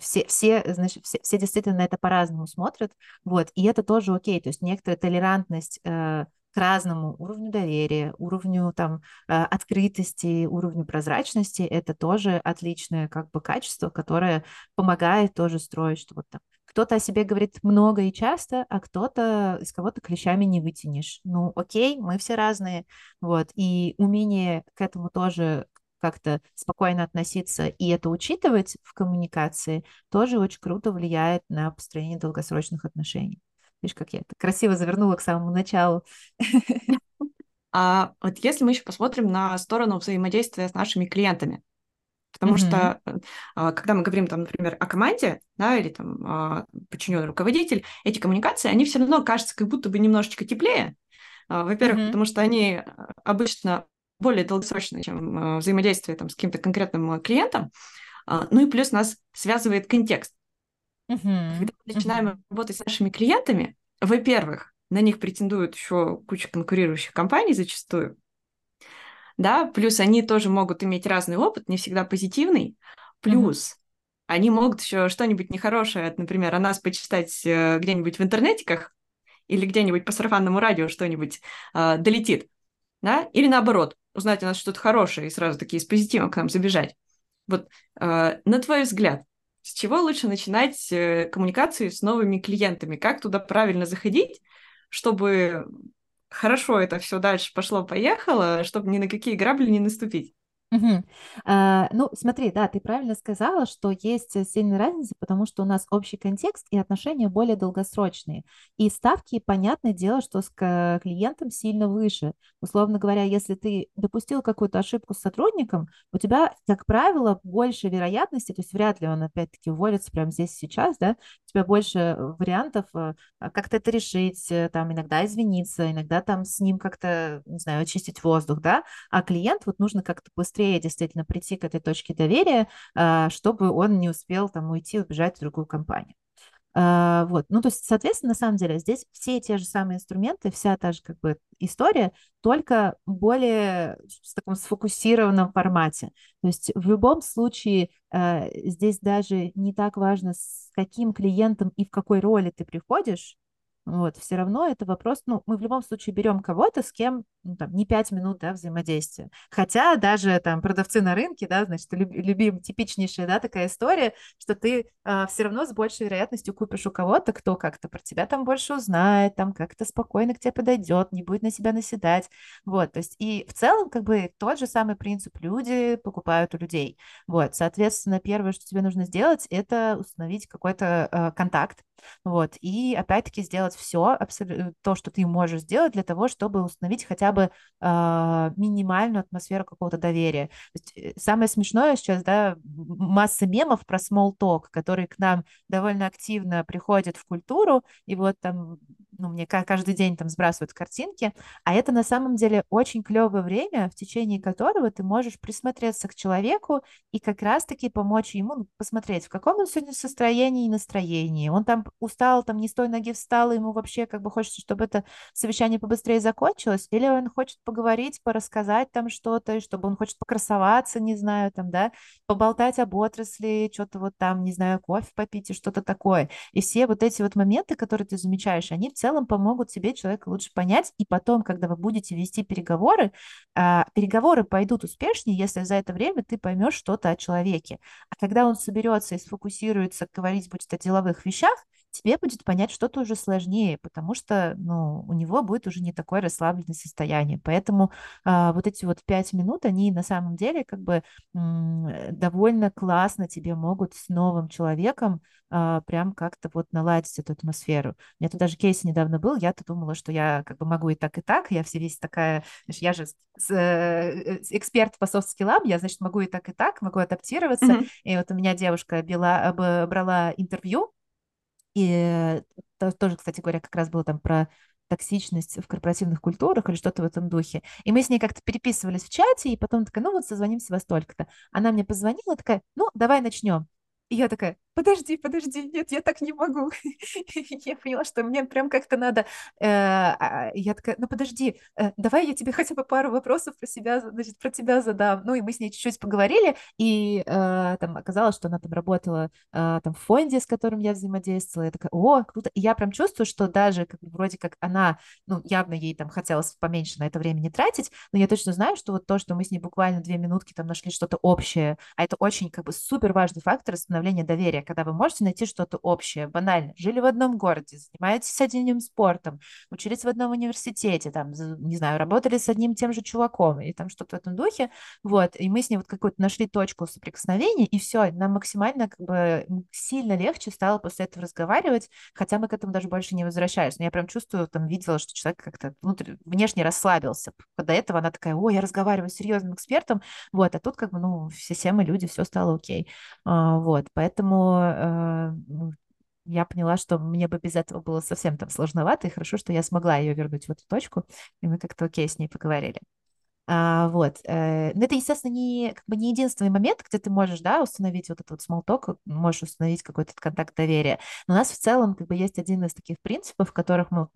все, все, значит, все, все действительно на это по-разному смотрят, вот, и это тоже окей, то есть некоторая толерантность э, разному уровню доверия, уровню там э, открытости, уровню прозрачности, это тоже отличное как бы качество, которое помогает тоже строить, что вот там кто-то о себе говорит много и часто, а кто-то из кого-то клещами не вытянешь. Ну, окей, мы все разные, вот, и умение к этому тоже как-то спокойно относиться и это учитывать в коммуникации тоже очень круто влияет на построение долгосрочных отношений. Видишь, как я это красиво завернула к самому началу. А вот если мы еще посмотрим на сторону взаимодействия с нашими клиентами, потому mm-hmm. что а, когда мы говорим, там, например, о команде, да, или там а, подчиненный руководитель, эти коммуникации, они все равно кажутся как будто бы немножечко теплее. А, во-первых, mm-hmm. потому что они обычно более долгосрочные, чем взаимодействие там, с каким-то конкретным клиентом. Ну и плюс нас связывает контекст. Uh-huh. Когда мы начинаем uh-huh. работать с нашими клиентами, во-первых, на них претендуют еще куча конкурирующих компаний зачастую, да, плюс они тоже могут иметь разный опыт, не всегда позитивный, плюс uh-huh. они могут еще что-нибудь нехорошее, например, о нас почитать э, где-нибудь в интернетиках или где-нибудь по сарафанному радио что-нибудь э, долетит, да, или наоборот, узнать о нас что-то хорошее и сразу такие с позитивом к нам забежать. Вот э, на твой взгляд, с чего лучше начинать э, коммуникацию с новыми клиентами? Как туда правильно заходить, чтобы хорошо это все дальше пошло-поехало, чтобы ни на какие грабли не наступить? Угу. А, ну, смотри, да, ты правильно сказала, что есть сильная разница, потому что у нас общий контекст и отношения более долгосрочные. И ставки, понятное дело, что с клиентом сильно выше. Условно говоря, если ты допустил какую-то ошибку с сотрудником, у тебя, как правило, больше вероятности, то есть вряд ли он опять-таки уволится прямо здесь сейчас, да, у тебя больше вариантов э, как-то это решить, э, там иногда извиниться, иногда там с ним как-то, не знаю, очистить воздух, да, а клиент вот нужно как-то быстрее быстрее действительно прийти к этой точке доверия, а, чтобы он не успел там уйти, убежать в другую компанию. А, вот, ну, то есть, соответственно, на самом деле здесь все те же самые инструменты, вся та же как бы история, только более в таком сфокусированном формате. То есть в любом случае а, здесь даже не так важно, с каким клиентом и в какой роли ты приходишь, вот, все равно это вопрос, ну, мы в любом случае берем кого-то, с кем, ну, там, не пять минут, да, взаимодействия. Хотя даже там продавцы на рынке, да, значит, люб, любим, типичнейшая, да, такая история, что ты а, все равно с большей вероятностью купишь у кого-то, кто как-то про тебя там больше узнает, там как-то спокойно к тебе подойдет, не будет на себя наседать, вот, то есть и в целом как бы тот же самый принцип, люди покупают у людей, вот, соответственно, первое, что тебе нужно сделать, это установить какой-то а, контакт, вот, и опять-таки сделать все, абсолютно то, что ты можешь сделать для того, чтобы установить хотя бы э, минимальную атмосферу какого-то доверия. есть, э, самое смешное сейчас, да, масса мемов про small talk, которые к нам довольно активно приходят в культуру, и вот там ну, мне каждый день там сбрасывают картинки, а это на самом деле очень клевое время, в течение которого ты можешь присмотреться к человеку и как раз-таки помочь ему ну, посмотреть, в каком он сегодня состоянии и настроении. Он там устал, там не с той ноги встал, ему вообще как бы хочется, чтобы это совещание побыстрее закончилось, или он хочет поговорить, порассказать там что-то, чтобы он хочет покрасоваться, не знаю, там, да, поболтать об отрасли, что-то вот там, не знаю, кофе попить и что-то такое. И все вот эти вот моменты, которые ты замечаешь, они в целом целом помогут тебе человека лучше понять, и потом, когда вы будете вести переговоры, а, переговоры пойдут успешнее, если за это время ты поймешь что-то о человеке. А когда он соберется и сфокусируется говорить будет о деловых вещах, тебе будет понять что-то уже сложнее, потому что ну, у него будет уже не такое расслабленное состояние. Поэтому а, вот эти вот пять минут, они на самом деле как бы м- довольно классно тебе могут с новым человеком а, прям как-то вот наладить эту атмосферу. У меня тут даже кейс недавно был, я-то думала, что я как бы могу и так, и так, я все весь такая, знаешь, я же с, э, эксперт по софт-скиллам, я, значит, могу и так, и так, могу адаптироваться. Mm-hmm. И вот у меня девушка била, брала интервью и тоже, кстати говоря, как раз было там про токсичность в корпоративных культурах или что-то в этом духе. И мы с ней как-то переписывались в чате, и потом такая, ну вот созвонимся во столько-то. Она мне позвонила, такая, ну, давай начнем. И я такая, подожди, подожди, нет, я так не могу. Я поняла, что мне прям как-то надо. Э, а, я такая, ну подожди, э, давай я тебе хотя бы пару вопросов про себя, значит, про тебя задам. Ну и мы с ней чуть-чуть поговорили, и э, там оказалось, что она там работала там в фонде, с которым я взаимодействовала. Я такая, о, круто. И я прям чувствую, что даже как вроде как она, ну явно ей там хотелось поменьше на это время не тратить, но я точно знаю, что вот то, что мы с ней буквально две минутки там нашли что-то общее, а это очень как бы супер важный фактор становления доверия, когда вы можете найти что-то общее, банально. Жили в одном городе, занимаетесь одним спортом, учились в одном университете, там, не знаю, работали с одним тем же чуваком, и там что-то в этом духе, вот, и мы с ней вот какую-то нашли точку соприкосновения, и все, нам максимально как бы сильно легче стало после этого разговаривать, хотя мы к этому даже больше не возвращались. Но я прям чувствую, там, видела, что человек как-то внутрь, внешне расслабился. До этого она такая, ой, я разговариваю с серьезным экспертом, вот, а тут как бы, ну, все, все мы люди, все стало окей. А, вот, поэтому э, ну, я поняла, что мне бы без этого было совсем там сложновато, и хорошо, что я смогла ее вернуть в эту точку, и мы как-то окей с ней поговорили. А, вот. Э, но это, естественно, не, как бы не единственный момент, где ты можешь, да, установить вот этот вот small talk, можешь установить какой-то контакт доверия. Но у нас в целом как бы есть один из таких принципов, в которых мы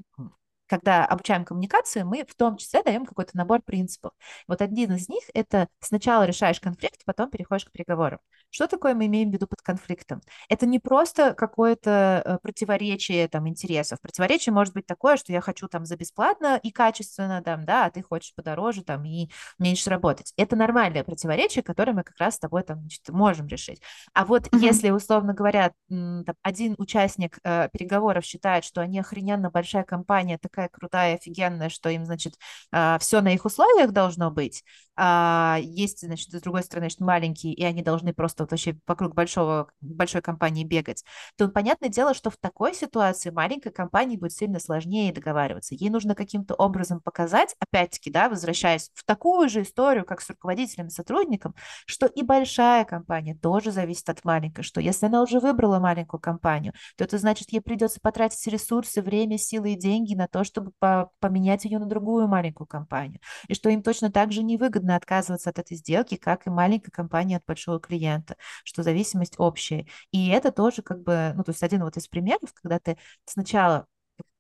когда обучаем коммуникацию, мы в том числе даем какой-то набор принципов. Вот один из них — это сначала решаешь конфликт, потом переходишь к переговорам. Что такое мы имеем в виду под конфликтом? Это не просто какое-то э, противоречие там, интересов. Противоречие может быть такое, что я хочу там за бесплатно и качественно, там, да, а ты хочешь подороже там, и меньше работать. Это нормальное противоречие, которое мы как раз с тобой там, значит, можем решить. А вот mm-hmm. если, условно говоря, там, один участник э, переговоров считает, что они охрененно большая компания, такая крутая, офигенная, что им, значит, э, все на их условиях должно быть, а есть, значит, с другой стороны, что маленькие, и они должны просто вот вообще вокруг большого, большой компании бегать, то понятное дело, что в такой ситуации маленькой компании будет сильно сложнее договариваться. Ей нужно каким-то образом показать, опять-таки, да, возвращаясь в такую же историю, как с руководителем и сотрудником, что и большая компания тоже зависит от маленькой, что если она уже выбрала маленькую компанию, то это значит, ей придется потратить ресурсы, время, силы и деньги на то, чтобы по поменять ее на другую маленькую компанию, и что им точно так же невыгодно выгодно отказываться от этой сделки, как и маленькой компании от большого клиента, что зависимость общая. И это тоже как бы, ну, то есть один вот из примеров, когда ты сначала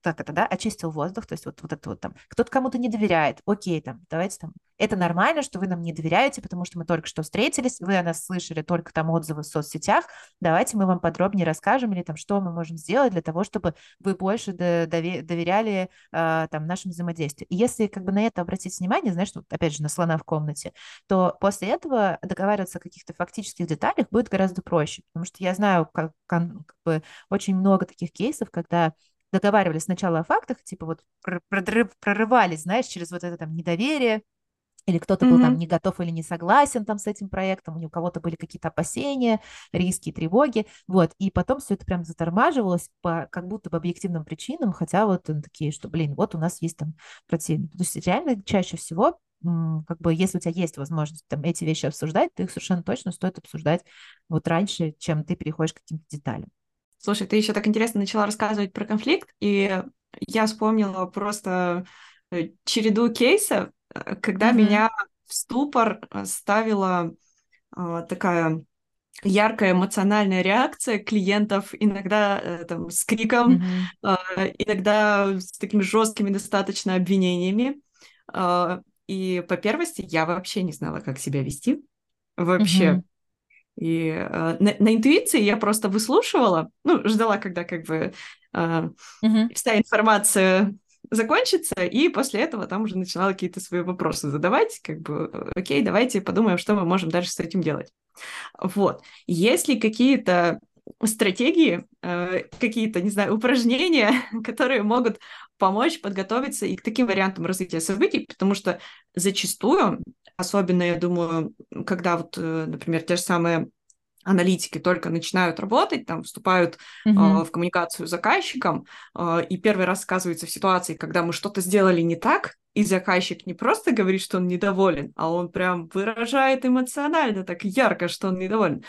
так это, да, очистил воздух, то есть вот, вот это вот там, кто-то кому-то не доверяет, окей, там, давайте там, это нормально, что вы нам не доверяете, потому что мы только что встретились, вы о нас слышали только там отзывы в соцсетях, давайте мы вам подробнее расскажем или там, что мы можем сделать для того, чтобы вы больше доверяли э, там нашим взаимодействию. И если как бы на это обратить внимание, знаешь, вот, опять же, на слона в комнате, то после этого договариваться о каких-то фактических деталях будет гораздо проще, потому что я знаю как, как бы очень много таких кейсов, когда договаривались сначала о фактах, типа вот прорыв, прорывались, знаешь, через вот это там недоверие, или кто-то mm-hmm. был там не готов или не согласен там с этим проектом, у кого-то были какие-то опасения, риски, тревоги, вот, и потом все это прям затормаживалось по как будто бы объективным причинам, хотя вот такие, что, блин, вот у нас есть там противник. То есть реально чаще всего как бы, если у тебя есть возможность там эти вещи обсуждать, то их совершенно точно стоит обсуждать вот раньше, чем ты переходишь к каким-то деталям. Слушай, ты еще так интересно начала рассказывать про конфликт, и я вспомнила просто э, череду кейсов, э, когда mm-hmm. меня в ступор э, ставила а, такая яркая эмоциональная реакция клиентов, иногда э, там, с криком, mm-hmm. э, иногда с такими жесткими достаточно обвинениями. Э, и по первости я вообще не знала, как себя вести. Вообще. Mm-hmm. И э, на, на интуиции я просто выслушивала, ну, ждала, когда как бы э, mm-hmm. вся информация закончится, и после этого там уже начинала какие-то свои вопросы задавать, как бы, окей, давайте подумаем, что мы можем дальше с этим делать. Вот. Если какие-то стратегии, э, какие-то, не знаю, упражнения, которые могут помочь подготовиться и к таким вариантам развития событий, потому что зачастую Особенно, я думаю, когда вот, э, например, те же самые аналитики только начинают работать, там вступают mm-hmm. э, в коммуникацию с заказчиком, э, и первый раз оказывается в ситуации, когда мы что-то сделали не так, и заказчик не просто говорит, что он недоволен, а он прям выражает эмоционально так ярко, что он недоволен.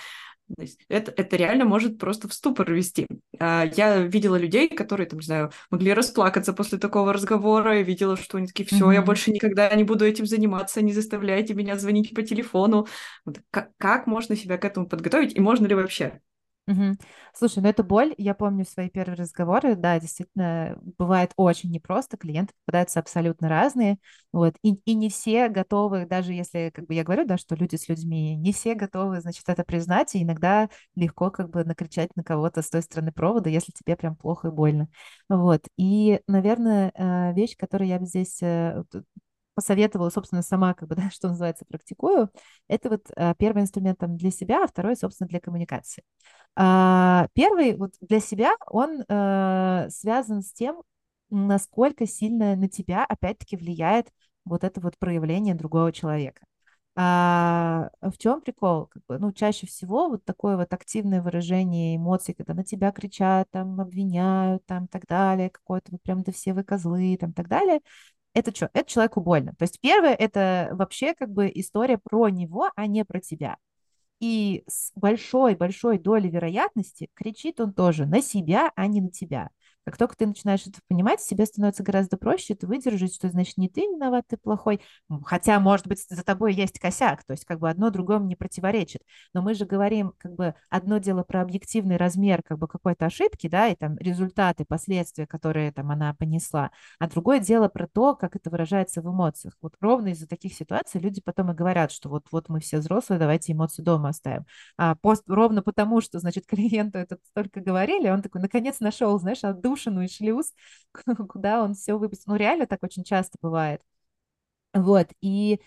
То есть это, это реально может просто в ступор вести. А, я видела людей, которые, там, не знаю, могли расплакаться после такого разговора, и видела, что они такие, все, mm-hmm. я больше никогда не буду этим заниматься, не заставляйте меня звонить по телефону. Вот, как, как можно себя к этому подготовить, и можно ли вообще? Угу. Слушай, ну это боль, я помню свои первые разговоры, да, действительно, бывает очень непросто, клиенты попадаются абсолютно разные, вот, и, и не все готовы, даже если, как бы я говорю, да, что люди с людьми, не все готовы, значит, это признать, и иногда легко как бы накричать на кого-то с той стороны провода, если тебе прям плохо и больно, вот, и, наверное, э, вещь, которую я бы здесь э, посоветовала, собственно, сама, как бы, да, что называется, практикую, это вот а, первый инструмент там для себя, а второй, собственно, для коммуникации. А, первый вот для себя, он а, связан с тем, насколько сильно на тебя, опять-таки, влияет вот это вот проявление другого человека. А в чем прикол? Как бы, ну, чаще всего вот такое вот активное выражение эмоций, когда на тебя кричат, там, обвиняют, там, так далее, какое-то вот прям, да все вы козлы, там, так далее, это что? Это человеку больно. То есть первое, это вообще как бы история про него, а не про тебя. И с большой-большой долей вероятности кричит он тоже на себя, а не на тебя. Как только ты начинаешь это понимать, себе становится гораздо проще это выдержать, что значит не ты виноват, ты плохой. Хотя, может быть, за тобой есть косяк, то есть как бы одно другому не противоречит. Но мы же говорим как бы одно дело про объективный размер как бы какой-то ошибки, да, и там результаты, последствия, которые там она понесла, а другое дело про то, как это выражается в эмоциях. Вот ровно из-за таких ситуаций люди потом и говорят, что вот, вот мы все взрослые, давайте эмоции дома оставим. А пост ровно потому, что, значит, клиенту это столько говорили, он такой, наконец нашел, знаешь, отду отдушину и шлюз, куда он все выпустил. Ну, реально так очень часто бывает. Вот, и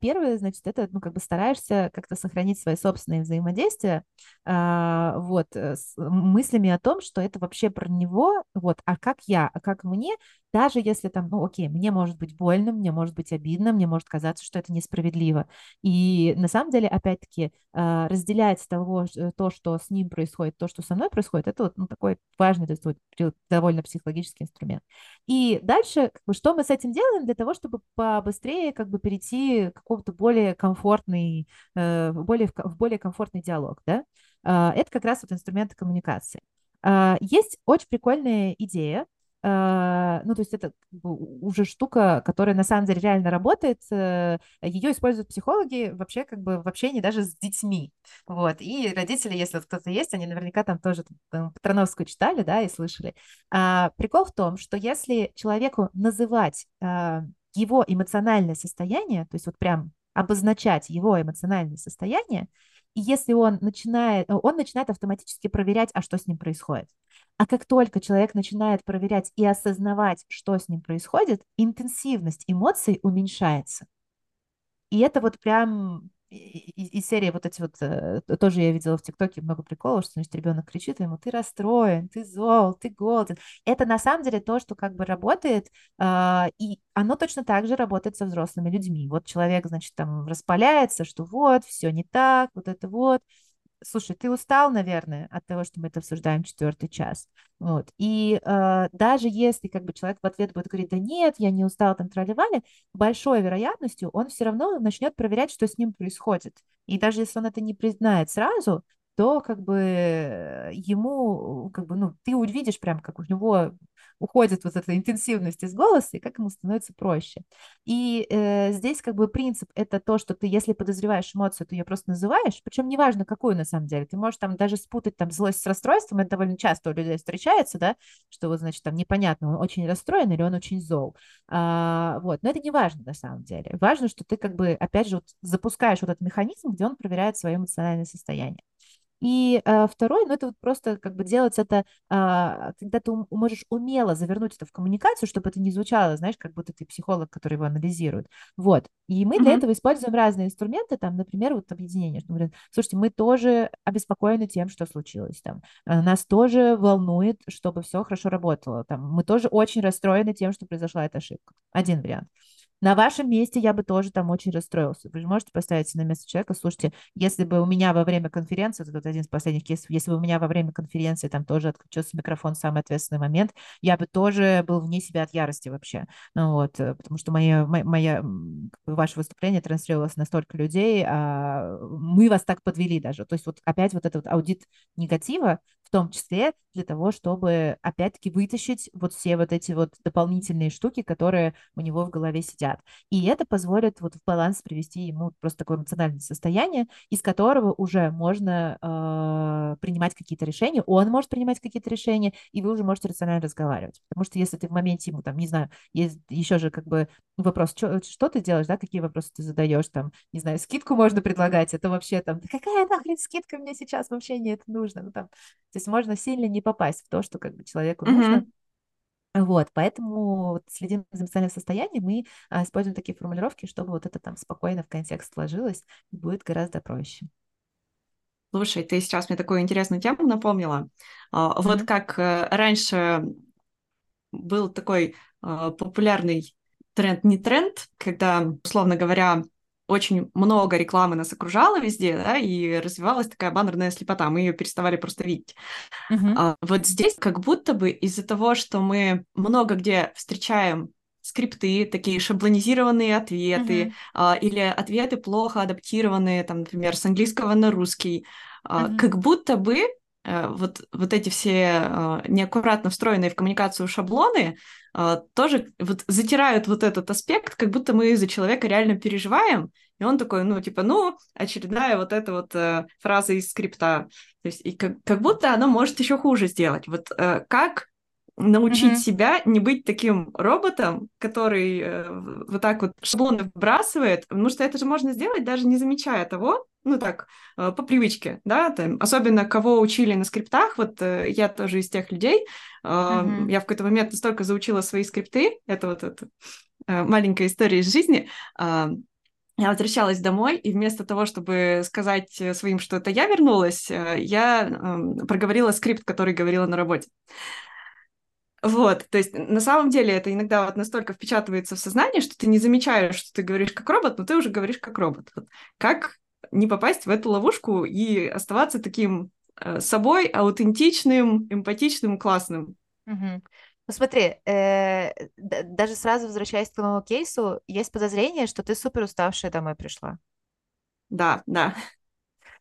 первое, значит, это, ну, как бы стараешься как-то сохранить свои собственные взаимодействия, а, вот, э, с мыслями о том, что это вообще про него, вот, а как я, а как мне, даже если там, ну, окей, мне может быть больно, мне может быть обидно, мне может казаться, что это несправедливо. И на самом деле, опять-таки, а, разделять того, то, что с ним происходит, то, что со мной происходит, это вот ну, такой важный, то есть вот, довольно психологический инструмент. И дальше, как бы, что мы с этим делаем для того, чтобы побыстрее как бы перейти к какому-то более комфортный, э, более, в более комфортный диалог, да? А, это как раз вот инструменты коммуникации. А, есть очень прикольная идея, Uh, ну, то есть это уже штука, которая на самом деле реально работает. Uh, ее используют психологи вообще как бы в общении даже с детьми. Вот. И родители, если кто-то есть, они наверняка там тоже там, Патроновскую читали, да, и слышали. Прикол в том, что если человеку называть его эмоциональное состояние, то есть вот прям обозначать его эмоциональное состояние, и если он начинает, он начинает автоматически проверять, а что с ним происходит. А как только человек начинает проверять и осознавать, что с ним происходит, интенсивность эмоций уменьшается. И это вот прям из серии вот эти вот, э, тоже я видела в ТикТоке много приколов, что, значит, ребенок кричит ему, ты расстроен, ты зол, ты голоден. Это на самом деле то, что как бы работает, а, и оно точно так же работает со взрослыми людьми. Вот человек, значит, там распаляется, что вот, все не так, вот это вот, слушай, ты устал, наверное, от того, что мы это обсуждаем четвертый час. Вот. И э, даже если как бы человек в ответ будет говорить, да нет, я не устал, там тролливали, большой вероятностью он все равно начнет проверять, что с ним происходит. И даже если он это не признает сразу, то как бы э, ему, как бы, ну, ты увидишь прям, как у него уходит вот эта интенсивность из голоса, и как ему становится проще. И э, здесь как бы принцип это то, что ты, если подозреваешь эмоцию, ты ее просто называешь, причем неважно, какую на самом деле. Ты можешь там даже спутать там злость с расстройством, это довольно часто у людей встречается, да, что вот, значит, там непонятно, он очень расстроен или он очень зол. А, вот, но это не важно на самом деле. Важно, что ты как бы, опять же, вот запускаешь вот этот механизм, где он проверяет свое эмоциональное состояние. И а, второй, ну, это вот просто как бы делать это, а, когда ты можешь умело завернуть это в коммуникацию, чтобы это не звучало, знаешь, как будто ты психолог, который его анализирует. Вот. И мы mm-hmm. для этого используем разные инструменты, там, например, вот объединение, что говорят, слушайте, мы тоже обеспокоены тем, что случилось, там, а, нас тоже волнует, чтобы все хорошо работало, там, мы тоже очень расстроены тем, что произошла эта ошибка. Один вариант. На вашем месте я бы тоже там очень расстроился. Вы же можете поставить на место человека, слушайте, если бы у меня во время конференции, вот один из последних кейсов, если бы у меня во время конференции там тоже отключился микрофон в самый ответственный момент, я бы тоже был вне себя от ярости вообще. Ну вот, э, потому что моя, моя ваше выступление транслировалось на столько людей, а мы вас так подвели даже. То есть вот опять вот этот аудит негатива, в том числе для того, чтобы, опять-таки, вытащить вот все вот эти вот дополнительные штуки, которые у него в голове сидят. И это позволит вот в баланс привести ему просто такое эмоциональное состояние, из которого уже можно э, принимать какие-то решения, он может принимать какие-то решения, и вы уже можете рационально разговаривать. Потому что если ты в моменте ему, там, не знаю, есть еще же как бы вопрос, что, что ты делаешь, да, какие вопросы ты задаешь, там, не знаю, скидку можно предлагать, это вообще там, да какая нахрен скидка мне сейчас вообще не это нужно, ну, там, то есть можно сильно не попасть в то, что как бы человеку mm-hmm. нужно, вот, поэтому следим за эмоциональным состоянием и а, используем такие формулировки, чтобы вот это там спокойно в контекст сложилось, будет гораздо проще. Слушай, ты сейчас мне такую интересную тему напомнила. Mm-hmm. Вот как э, раньше был такой э, популярный тренд, не тренд, когда, условно говоря, очень много рекламы нас окружало везде, да, и развивалась такая баннерная слепота, мы ее переставали просто видеть. Uh-huh. А, вот здесь как будто бы из-за того, что мы много где встречаем скрипты, такие шаблонизированные ответы, uh-huh. а, или ответы плохо адаптированные, там, например, с английского на русский, uh-huh. как будто бы вот, вот эти все э, неаккуратно встроенные в коммуникацию шаблоны э, тоже вот затирают вот этот аспект, как будто мы за человека реально переживаем, и он такой, ну, типа, ну, очередная вот эта вот фраза из скрипта. То есть, и как, как будто она может еще хуже сделать. Вот как научить mm-hmm. себя не быть таким роботом, который э, вот так вот шаблоны вбрасывает, потому что это же можно сделать, даже не замечая того, ну так, э, по привычке, да, там, особенно кого учили на скриптах, вот э, я тоже из тех людей, mm-hmm. я в какой-то момент настолько заучила свои скрипты, это вот эта э, маленькая история из жизни, э, я возвращалась домой, и вместо того, чтобы сказать своим, что это я вернулась, я э, проговорила скрипт, который говорила на работе. Вот, то есть на самом деле это иногда вот настолько впечатывается в сознание, что ты не замечаешь, что ты говоришь как робот, но ты уже говоришь как робот. Вот. Как не попасть в эту ловушку и оставаться таким э, собой, аутентичным, эмпатичным, классным? Угу. Ну смотри, э, даже сразу возвращаясь к твоему кейсу, есть подозрение, что ты супер уставшая домой пришла. Да, да.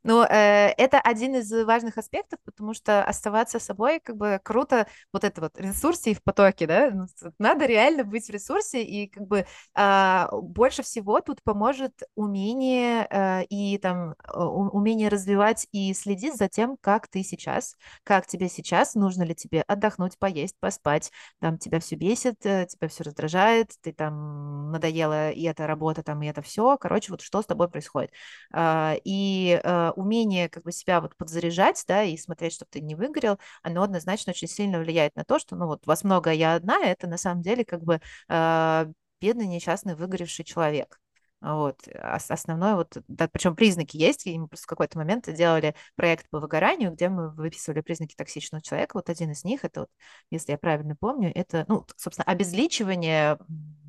Но э, это один из важных аспектов, потому что оставаться собой как бы круто, вот это вот ресурсе и в потоке, да, ну, надо реально быть в ресурсе, и как бы э, больше всего тут поможет умение э, и там умение развивать и следить за тем, как ты сейчас, как тебе сейчас, нужно ли тебе отдохнуть, поесть, поспать, там тебя все бесит, э, тебя все раздражает, ты там надоела и эта работа, там и это все, короче, вот что с тобой происходит. Э, и э, умение как бы себя вот подзаряжать, да, и смотреть, чтобы ты не выгорел, оно однозначно очень сильно влияет на то, что, ну вот, вас много, а я одна, это на самом деле как бы э, бедный, несчастный, выгоревший человек. Вот, основное вот, да, причем признаки есть, и мы просто в какой-то момент делали проект по выгоранию, где мы выписывали признаки токсичного человека, вот один из них, это вот, если я правильно помню, это, ну, собственно, обезличивание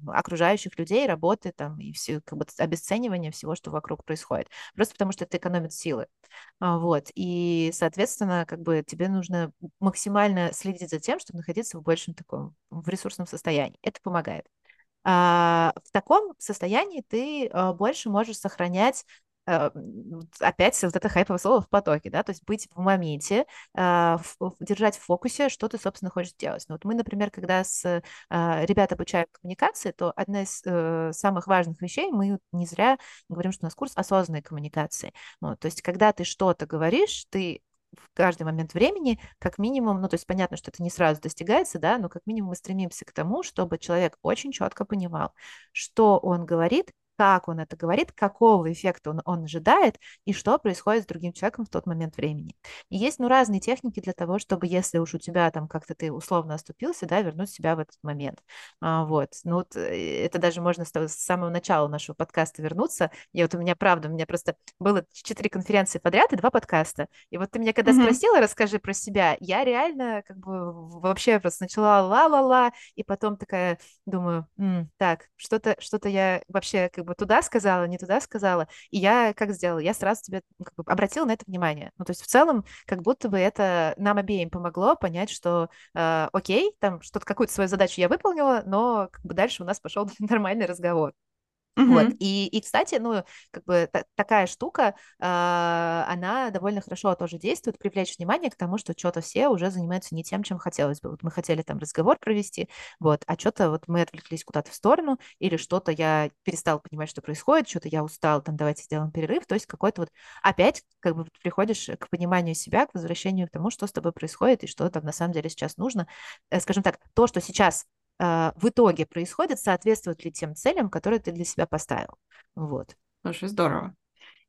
окружающих людей, работы там и все, как бы обесценивание всего, что вокруг происходит, просто потому что это экономит силы, а, вот, и, соответственно, как бы тебе нужно максимально следить за тем, чтобы находиться в большем таком, в ресурсном состоянии, это помогает. А, в таком состоянии ты а, больше можешь сохранять а, опять вот это хайповое слово в потоке, да, то есть быть в моменте, держать в фокусе, что ты, собственно, хочешь делать. Ну, вот мы, например, когда с ребят обучаем коммуникации, то одна из э, самых важных вещей, мы не зря говорим, что у нас курс осознанной коммуникации. Ну, то есть когда ты что-то говоришь, ты в каждый момент времени, как минимум, ну, то есть понятно, что это не сразу достигается, да, но как минимум мы стремимся к тому, чтобы человек очень четко понимал, что он говорит как он это говорит, какого эффекта он, он ожидает и что происходит с другим человеком в тот момент времени. И есть, ну, разные техники для того, чтобы, если уж у тебя там как-то ты условно оступился, да, вернуть себя в этот момент. А, вот, ну, вот э, это даже можно с, с самого начала нашего подкаста вернуться. И вот у меня, правда, у меня просто было четыре конференции подряд и два подкаста. И вот ты меня когда mm-hmm. спросила, расскажи про себя, я реально как бы вообще просто начала ла-ла-ла, и потом такая думаю, так, что-то что я вообще как бы туда сказала, не туда сказала. И я как сделала? Я сразу тебе как бы, обратила на это внимание. Ну, то есть в целом, как будто бы это нам обеим помогло понять, что э, окей, там что-то, какую-то свою задачу я выполнила, но как бы дальше у нас пошел нормальный разговор. Mm-hmm. Вот. И, и, кстати, ну, как бы та- такая штука, э, она довольно хорошо тоже действует, привлечь внимание к тому, что что-то все уже занимаются не тем, чем хотелось бы. Вот мы хотели там разговор провести, вот, а что-то вот мы отвлеклись куда-то в сторону, или что-то я перестал понимать, что происходит, что-то я устал, там, давайте сделаем перерыв. То есть какой-то вот опять как бы приходишь к пониманию себя, к возвращению к тому, что с тобой происходит и что там на самом деле сейчас нужно. Э, скажем так, то, что сейчас в итоге происходит, соответствует ли тем целям, которые ты для себя поставил. Вот. Слушай, здорово.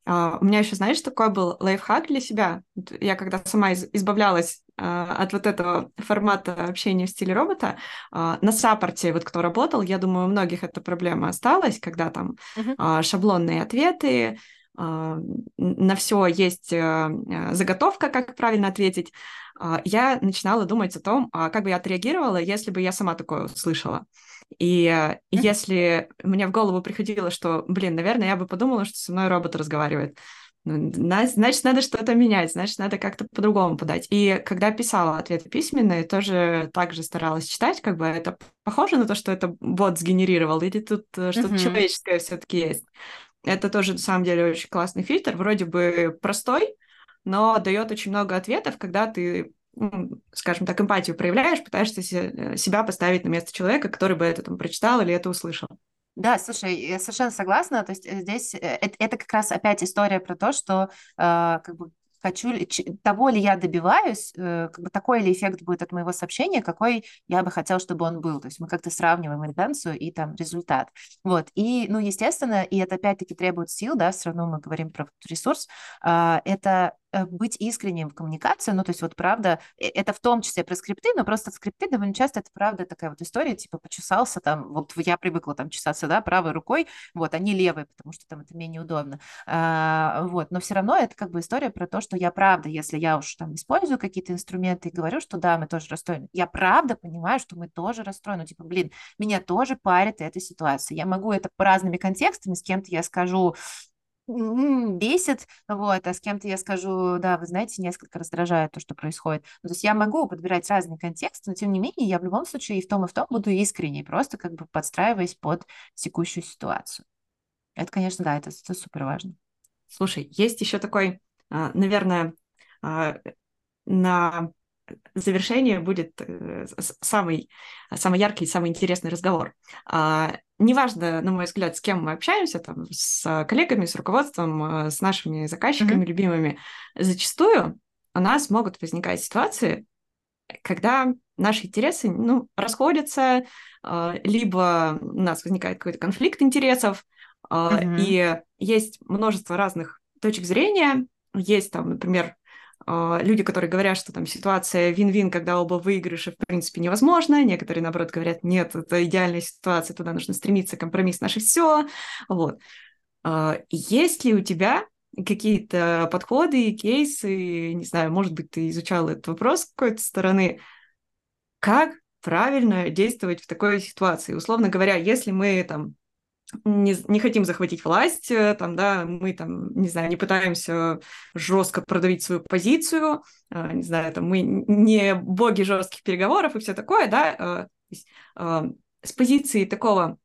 Uh, у меня еще, знаешь, такой был лайфхак для себя. Я когда сама из- избавлялась uh, от вот этого формата общения в стиле робота, uh, на саппорте, вот кто работал, я думаю, у многих эта проблема осталась, когда там uh-huh. шаблонные ответы, на все есть заготовка, как правильно ответить. А, я начинала думать о том, а как бы я отреагировала, если бы я сама такое услышала. И mm-hmm. если мне в голову приходило, что, блин, наверное, я бы подумала, что со мной робот разговаривает, ну, значит, надо что-то менять, значит, надо как-то по-другому подать. И когда писала ответы письменные, тоже так же старалась читать, как бы это похоже на то, что это бот сгенерировал, или тут э, что-то mm-hmm. человеческое все-таки есть. Это тоже, на самом деле, очень классный фильтр, вроде бы простой, но дает очень много ответов, когда ты скажем так, эмпатию проявляешь, пытаешься э, себя поставить на место человека, который бы это там прочитал или это услышал. Да, слушай, я совершенно согласна. То есть э, здесь это, это как раз опять история про то, что э, как бы хочу ли, того ли я добиваюсь, э, как бы такой ли эффект будет от моего сообщения, какой я бы хотел, чтобы он был. То есть мы как-то сравниваем интенцию и там результат. Вот. И, ну, естественно, и это опять-таки требует сил, да, все равно мы говорим про ресурс, а, это быть искренним в коммуникации, ну, то есть вот правда, э, это в том числе про скрипты, но просто скрипты довольно часто это правда такая вот история, типа почесался там, вот я привыкла там чесаться, да, правой рукой, вот, а не левой, потому что там это менее удобно, а, вот, но все равно это как бы история про то, что я правда, если я уж там использую какие-то инструменты и говорю, что да, мы тоже расстроены, я правда понимаю, что мы тоже расстроены, типа, блин, меня тоже парит эта ситуация, я могу это по разными контекстами, с кем-то я скажу, бесит, вот, а с кем-то я скажу, да, вы знаете, несколько раздражает то, что происходит. Ну, то есть я могу подбирать разные контексты, но тем не менее я в любом случае и в том, и в том буду искренней, просто как бы подстраиваясь под текущую ситуацию. Это, конечно, да, это, это супер важно. Слушай, есть еще такой, а, наверное, а, на завершение будет э, самый, самый яркий, самый интересный разговор. Неважно, на мой взгляд, с кем мы общаемся, там, с коллегами, с руководством, э, с нашими заказчиками mm-hmm. любимыми, зачастую у нас могут возникать ситуации, когда наши интересы ну, расходятся, а, либо у нас возникает какой-то конфликт интересов, mm-hmm. и есть множество разных точек зрения. Есть там, например, люди, которые говорят, что там ситуация вин-вин, когда оба выигрыша, в принципе, невозможно. Некоторые, наоборот, говорят, нет, это идеальная ситуация, туда нужно стремиться, компромисс наше все. Вот. А, есть ли у тебя какие-то подходы, кейсы, не знаю, может быть, ты изучал этот вопрос с какой-то стороны, как правильно действовать в такой ситуации? Условно говоря, если мы там не, не хотим захватить власть, э, там, да, мы там, не знаю, не пытаемся жестко продавить свою позицию, э, не знаю, там, мы не боги жестких переговоров и все такое, да, э, с позиции такого,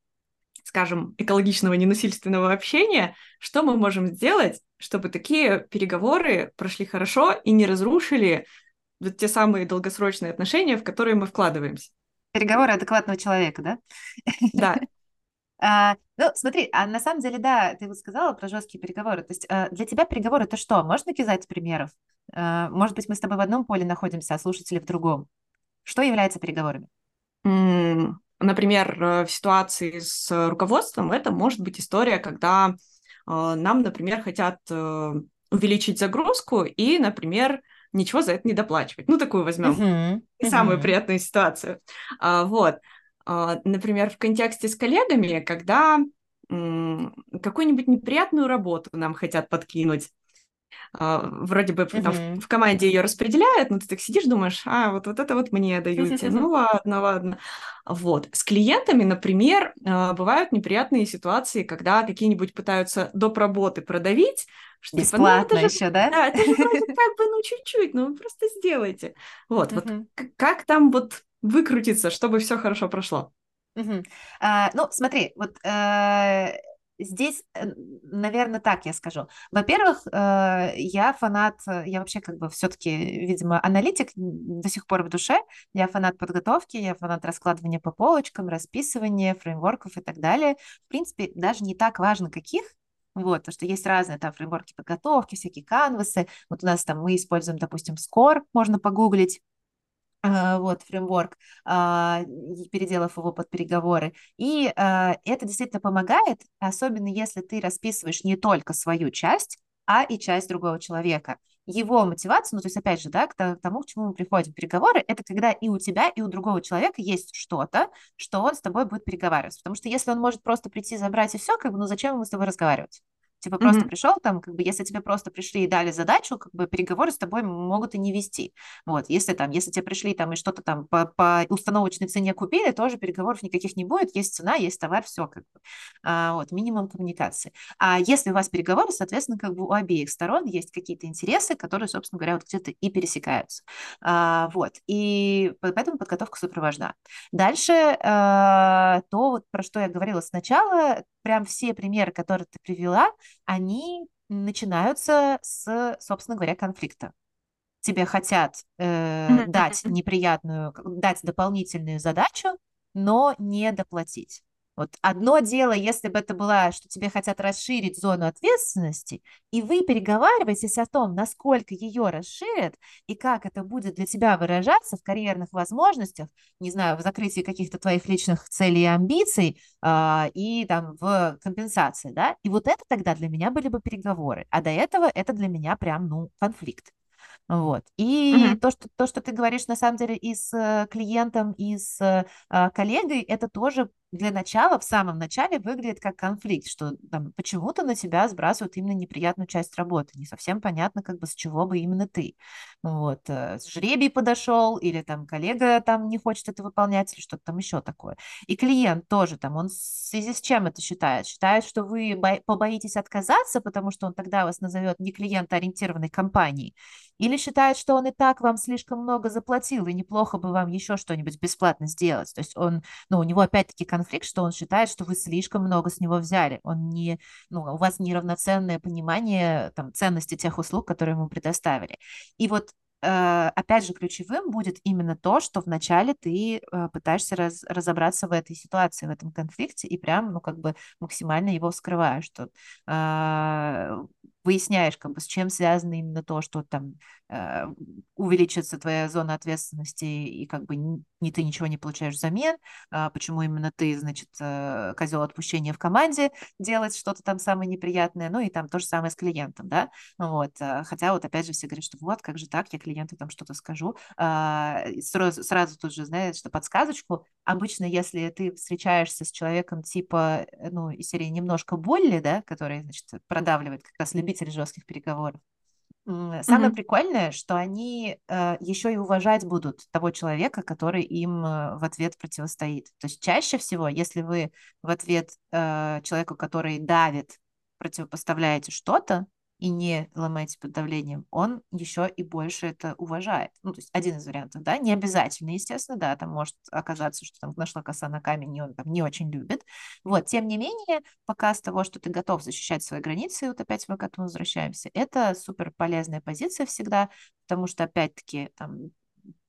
скажем, экологичного ненасильственного общения, что мы можем сделать, чтобы такие переговоры прошли хорошо и не разрушили вот те самые долгосрочные отношения, в которые мы вкладываемся. Переговоры адекватного человека, да? Да, А, ну, смотри, а на самом деле, да, ты вот сказала про жесткие переговоры. То есть а, для тебя переговоры это что? Можно кидать примеров? А, может быть, мы с тобой в одном поле находимся, а слушатели в другом. Что является переговорами? Например, э, в ситуации с руководством это может быть история, когда э, нам, например, хотят э, увеличить загрузку и, например, ничего за это не доплачивать. Ну, такую возьмем. Uh-huh, uh-huh. самую приятную ситуацию. Вот. А, например, в контексте с коллегами, когда какую-нибудь неприятную работу нам хотят подкинуть. А, вроде бы там mm-hmm. в, в команде ее распределяют, но ты так сидишь, думаешь, а, вот, вот это вот мне дают. Ну ладно, ладно. Вот. С клиентами, например, а, бывают неприятные ситуации, когда какие-нибудь пытаются доп. работы продавить, что, Бесплатно типа, ну, же, еще, да? Да, это же как бы, ну, чуть-чуть, ну, просто сделайте. Вот, вот как там вот выкрутиться, чтобы все хорошо прошло. Угу. А, ну, смотри, вот э, здесь, э, наверное, так я скажу. Во-первых, э, я фанат, я вообще как бы все-таки, видимо, аналитик до сих пор в душе. Я фанат подготовки, я фанат раскладывания по полочкам, расписывания, фреймворков и так далее. В принципе, даже не так важно, каких, вот, потому что есть разные там фреймворки подготовки, всякие канвасы. Вот у нас там мы используем, допустим, Score, можно погуглить а, вот, фреймворк, а, переделав его под переговоры. И а, это действительно помогает, особенно если ты расписываешь не только свою часть, а и часть другого человека. Его мотивация, ну, то есть, опять же, да, к тому, к чему мы приходим в переговоры, это когда и у тебя, и у другого человека есть что-то, что он с тобой будет переговариваться. Потому что если он может просто прийти, забрать и все, как бы, ну, зачем ему с тобой разговаривать? Типа просто mm-hmm. пришел там, как бы, если тебе просто пришли и дали задачу, как бы переговоры с тобой могут и не вести. Вот, если там, если тебе пришли там и что-то там по, по установочной цене купили, тоже переговоров никаких не будет, есть цена, есть товар, все как бы. А, вот, минимум коммуникации. А если у вас переговоры, соответственно, как бы у обеих сторон есть какие-то интересы, которые, собственно говоря, вот где-то и пересекаются. А, вот, и поэтому подготовка супер важна. Дальше а, то, вот, про что я говорила сначала, прям все примеры, которые ты привела, они начинаются с, собственно говоря, конфликта. Тебе хотят э, дать неприятную, дать дополнительную задачу, но не доплатить. Вот одно дело, если бы это было, что тебе хотят расширить зону ответственности, и вы переговариваетесь о том, насколько ее расширят, и как это будет для тебя выражаться в карьерных возможностях, не знаю, в закрытии каких-то твоих личных целей и амбиций, э, и там в компенсации, да, и вот это тогда для меня были бы переговоры, а до этого это для меня прям, ну, конфликт. Вот. И угу. то, что, то, что ты говоришь, на самом деле, и с э, клиентом, и с а, коллегой, это тоже для начала, в самом начале выглядит как конфликт, что там, почему-то на тебя сбрасывают именно неприятную часть работы. Не совсем понятно, как бы с чего бы именно ты. Вот. Э, жребий подошел, или там коллега там не хочет это выполнять, или что-то там еще такое. И клиент тоже там, он в связи с чем это считает? Считает, что вы побоитесь отказаться, потому что он тогда вас назовет не клиентоориентированной компанией, или считает, что он и так вам слишком много заплатил, и неплохо бы вам еще что-нибудь бесплатно сделать. То есть он, ну, у него опять-таки конфликт, что он считает, что вы слишком много с него взяли. Он не, ну, у вас неравноценное понимание там, ценности тех услуг, которые ему предоставили. И вот э, опять же, ключевым будет именно то, что вначале ты э, пытаешься раз, разобраться в этой ситуации, в этом конфликте, и прям, ну, как бы максимально его скрываешь, что выясняешь, как бы, с чем связано именно то, что там э, увеличится твоя зона ответственности, и как бы не ты ничего не получаешь взамен, э, почему именно ты, значит, э, козел отпущения в команде делать что-то там самое неприятное, ну и там то же самое с клиентом, да, вот, э, хотя вот опять же все говорят, что вот, как же так, я клиенту там что-то скажу, э, сразу, сразу тут же, знаешь, что подсказочку, обычно, если ты встречаешься с человеком типа, э, ну, из серии немножко более, да, который, значит, продавливает как раз любит любители жестких переговоров. Самое mm-hmm. прикольное, что они э, еще и уважать будут того человека, который им э, в ответ противостоит. То есть чаще всего, если вы в ответ э, человеку, который давит, противопоставляете что-то, и не ломаете под давлением, он еще и больше это уважает. Ну, то есть один из вариантов, да, не обязательно, естественно, да, там может оказаться, что там нашла коса на камень, и он там не очень любит. Вот, тем не менее, показ того, что ты готов защищать свои границы, вот опять мы к этому возвращаемся, это супер полезная позиция всегда, потому что, опять-таки, там,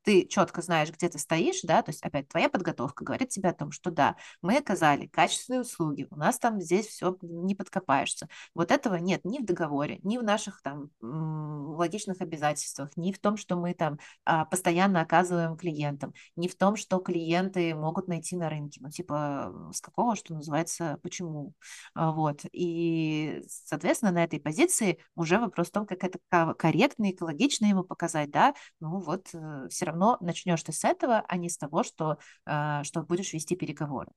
ты четко знаешь, где ты стоишь, да, то есть опять твоя подготовка говорит тебе о том, что да, мы оказали качественные услуги, у нас там здесь все не подкопаешься. Вот этого нет ни в договоре, ни в наших там логичных обязательствах, ни в том, что мы там а, постоянно оказываем клиентам, ни в том, что клиенты могут найти на рынке, ну типа с какого, что называется, почему. А, вот. И, соответственно, на этой позиции уже вопрос в том, как это корректно, экологично ему показать, да, ну вот э, все равно равно начнешь ты с этого, а не с того, что, э, что будешь вести переговоры.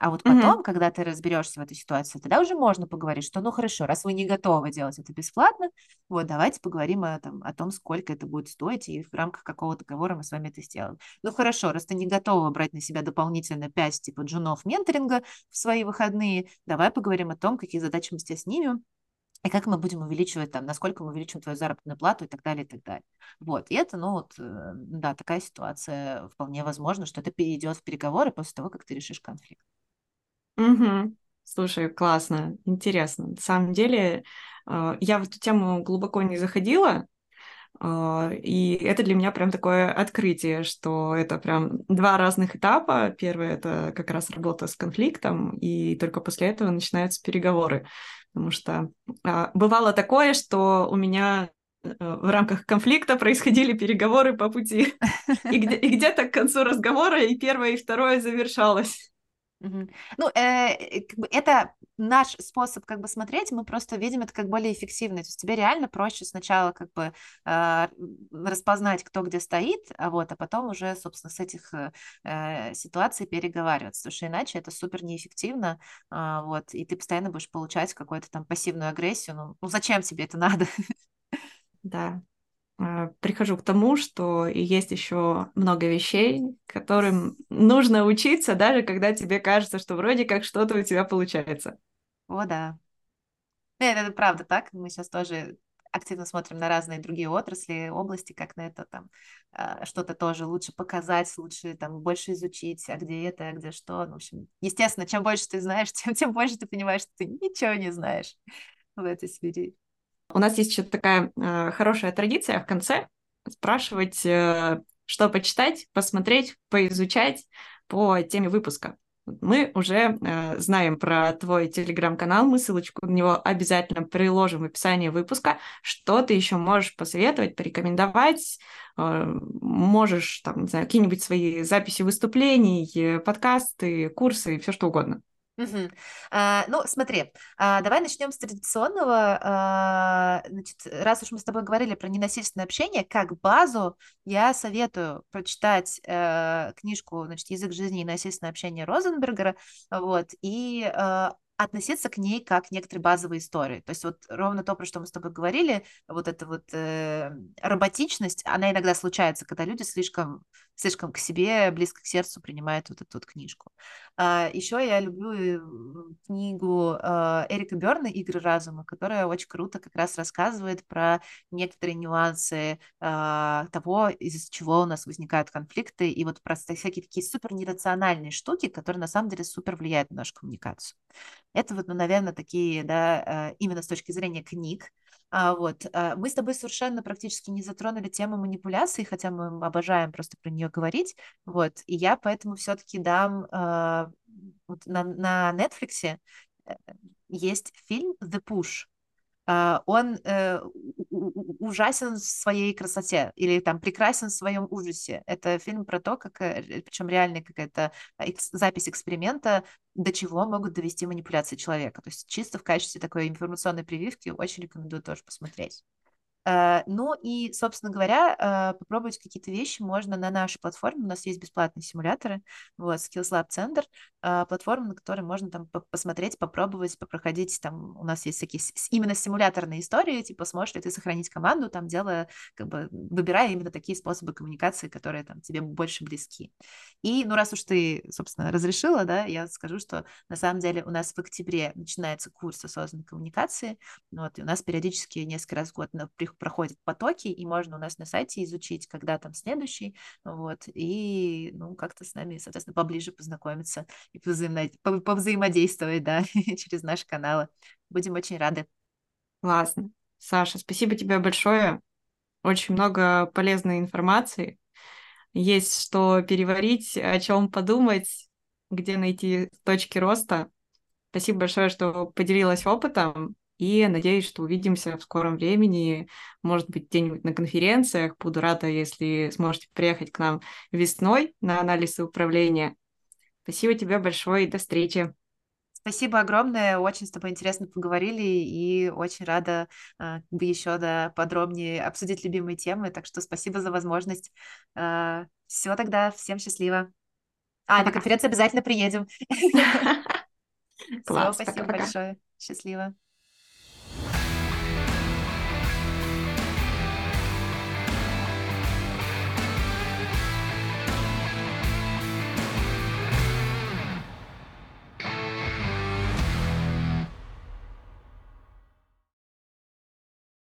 А вот потом, mm-hmm. когда ты разберешься в этой ситуации, тогда уже можно поговорить, что ну хорошо, раз вы не готовы делать это бесплатно, вот давайте поговорим о, там, о том, сколько это будет стоить, и в рамках какого договора мы с вами это сделаем. Ну хорошо, раз ты не готова брать на себя дополнительно 5 типа джунов менторинга в свои выходные, давай поговорим о том, какие задачи мы с тебе снимем, и как мы будем увеличивать там, насколько мы увеличим твою заработную плату и так далее, и так далее. Вот, и это, ну вот, э, да, такая ситуация вполне возможно, что это перейдет в переговоры после того, как ты решишь конфликт. Угу. Слушай, классно, интересно. На самом деле, э, я в эту тему глубоко не заходила, э, и это для меня прям такое открытие, что это прям два разных этапа. Первый — это как раз работа с конфликтом, и только после этого начинаются переговоры. Потому что а, бывало такое, что у меня э, в рамках конфликта происходили переговоры по пути. И, где- и где-то к концу разговора и первое, и второе завершалось. Ну, э, бы это наш способ как бы смотреть, мы просто видим это как более эффективно. То есть тебе реально проще сначала как бы э, распознать, кто где стоит, а вот, а потом уже, собственно, с этих э, э, ситуаций переговариваться, потому что иначе это супер неэффективно, а, вот, и ты постоянно будешь получать какую-то там пассивную агрессию. Ну, ну зачем тебе это надо? Да, а, прихожу к тому, что есть еще много вещей, которым нужно учиться, даже когда тебе кажется, что вроде как что-то у тебя получается. О, да. Это, это правда так. Мы сейчас тоже активно смотрим на разные другие отрасли, области, как на это там а, что-то тоже лучше показать, лучше там больше изучить, а где это, а где что. Ну, в общем, естественно, чем больше ты знаешь, тем, тем больше ты понимаешь, что ты ничего не знаешь в этой сфере. У нас есть еще такая э, хорошая традиция в конце спрашивать, э, что почитать, посмотреть, поизучать по теме выпуска. Мы уже э, знаем про твой телеграм-канал, мы ссылочку на него обязательно приложим в описании выпуска. Что ты еще можешь посоветовать, порекомендовать? Э, можешь, там, не знаю, какие-нибудь свои записи выступлений, э, подкасты, курсы, все что угодно. Угу. А, ну, смотри, а, давай начнем с традиционного. А, значит, раз уж мы с тобой говорили про ненасильственное общение, как базу я советую прочитать а, книжку, значит, «Язык жизни и насильственное общение» Розенбергера, вот, и а, относиться к ней как к некоторой базовой истории. То есть вот ровно то, про что мы с тобой говорили, вот эта вот э, роботичность, она иногда случается, когда люди слишком, слишком к себе, близко к сердцу принимают вот эту вот книжку. А, еще я люблю э, книгу э, Эрика Берна «Игры разума», которая очень круто как раз рассказывает про некоторые нюансы э, того, из-за чего у нас возникают конфликты, и вот про всякие такие супер нерациональные штуки, которые на самом деле супер влияют на нашу коммуникацию. Это вот, ну, наверное, такие, да, э, именно с точки зрения книг. А, вот. А, мы с тобой совершенно практически не затронули тему манипуляции, хотя мы обожаем просто про нее говорить. Вот. И я поэтому все-таки дам а, вот на, на Netflix э, есть фильм The Push. А, он э, ужасен в своей красоте или там прекрасен в своем ужасе. Это фильм про то, как, э, причем реальная какая-то запись эксперимента, до чего могут довести манипуляции человека. То есть чисто в качестве такой информационной прививки очень рекомендую тоже посмотреть. Э, ну и, собственно говоря, э, попробовать какие-то вещи можно на нашей платформе. У нас есть бесплатные симуляторы, вот, Skills Lab Center, э, платформа, на которой можно там посмотреть, попробовать, попроходить. Там у нас есть такие именно симуляторные истории, типа сможешь ли ты сохранить команду, там делая, как бы выбирая именно такие способы коммуникации, которые там тебе больше близки. И, ну, раз уж ты, собственно, разрешила, да, я скажу, что на самом деле у нас в октябре начинается курс осознанной коммуникации, вот, и у нас периодически несколько раз в год их проходят потоки, и можно у нас на сайте изучить, когда там следующий, вот, и, ну, как-то с нами, соответственно, поближе познакомиться и повзаимно... повзаимодействовать, да, через наши каналы. Будем очень рады. Классно. Саша, спасибо тебе большое. Очень много полезной информации. Есть что переварить, о чем подумать, где найти точки роста. Спасибо большое, что поделилась опытом. И надеюсь, что увидимся в скором времени, может быть, где-нибудь на конференциях. Буду рада, если сможете приехать к нам весной на анализ управления. Спасибо тебе большое и до встречи. Спасибо огромное, очень с тобой интересно поговорили и очень рада э, еще да, подробнее обсудить любимые темы, так что спасибо за возможность. Э, все тогда, всем счастливо. А, на конференцию обязательно приедем. Все, спасибо большое. Счастливо.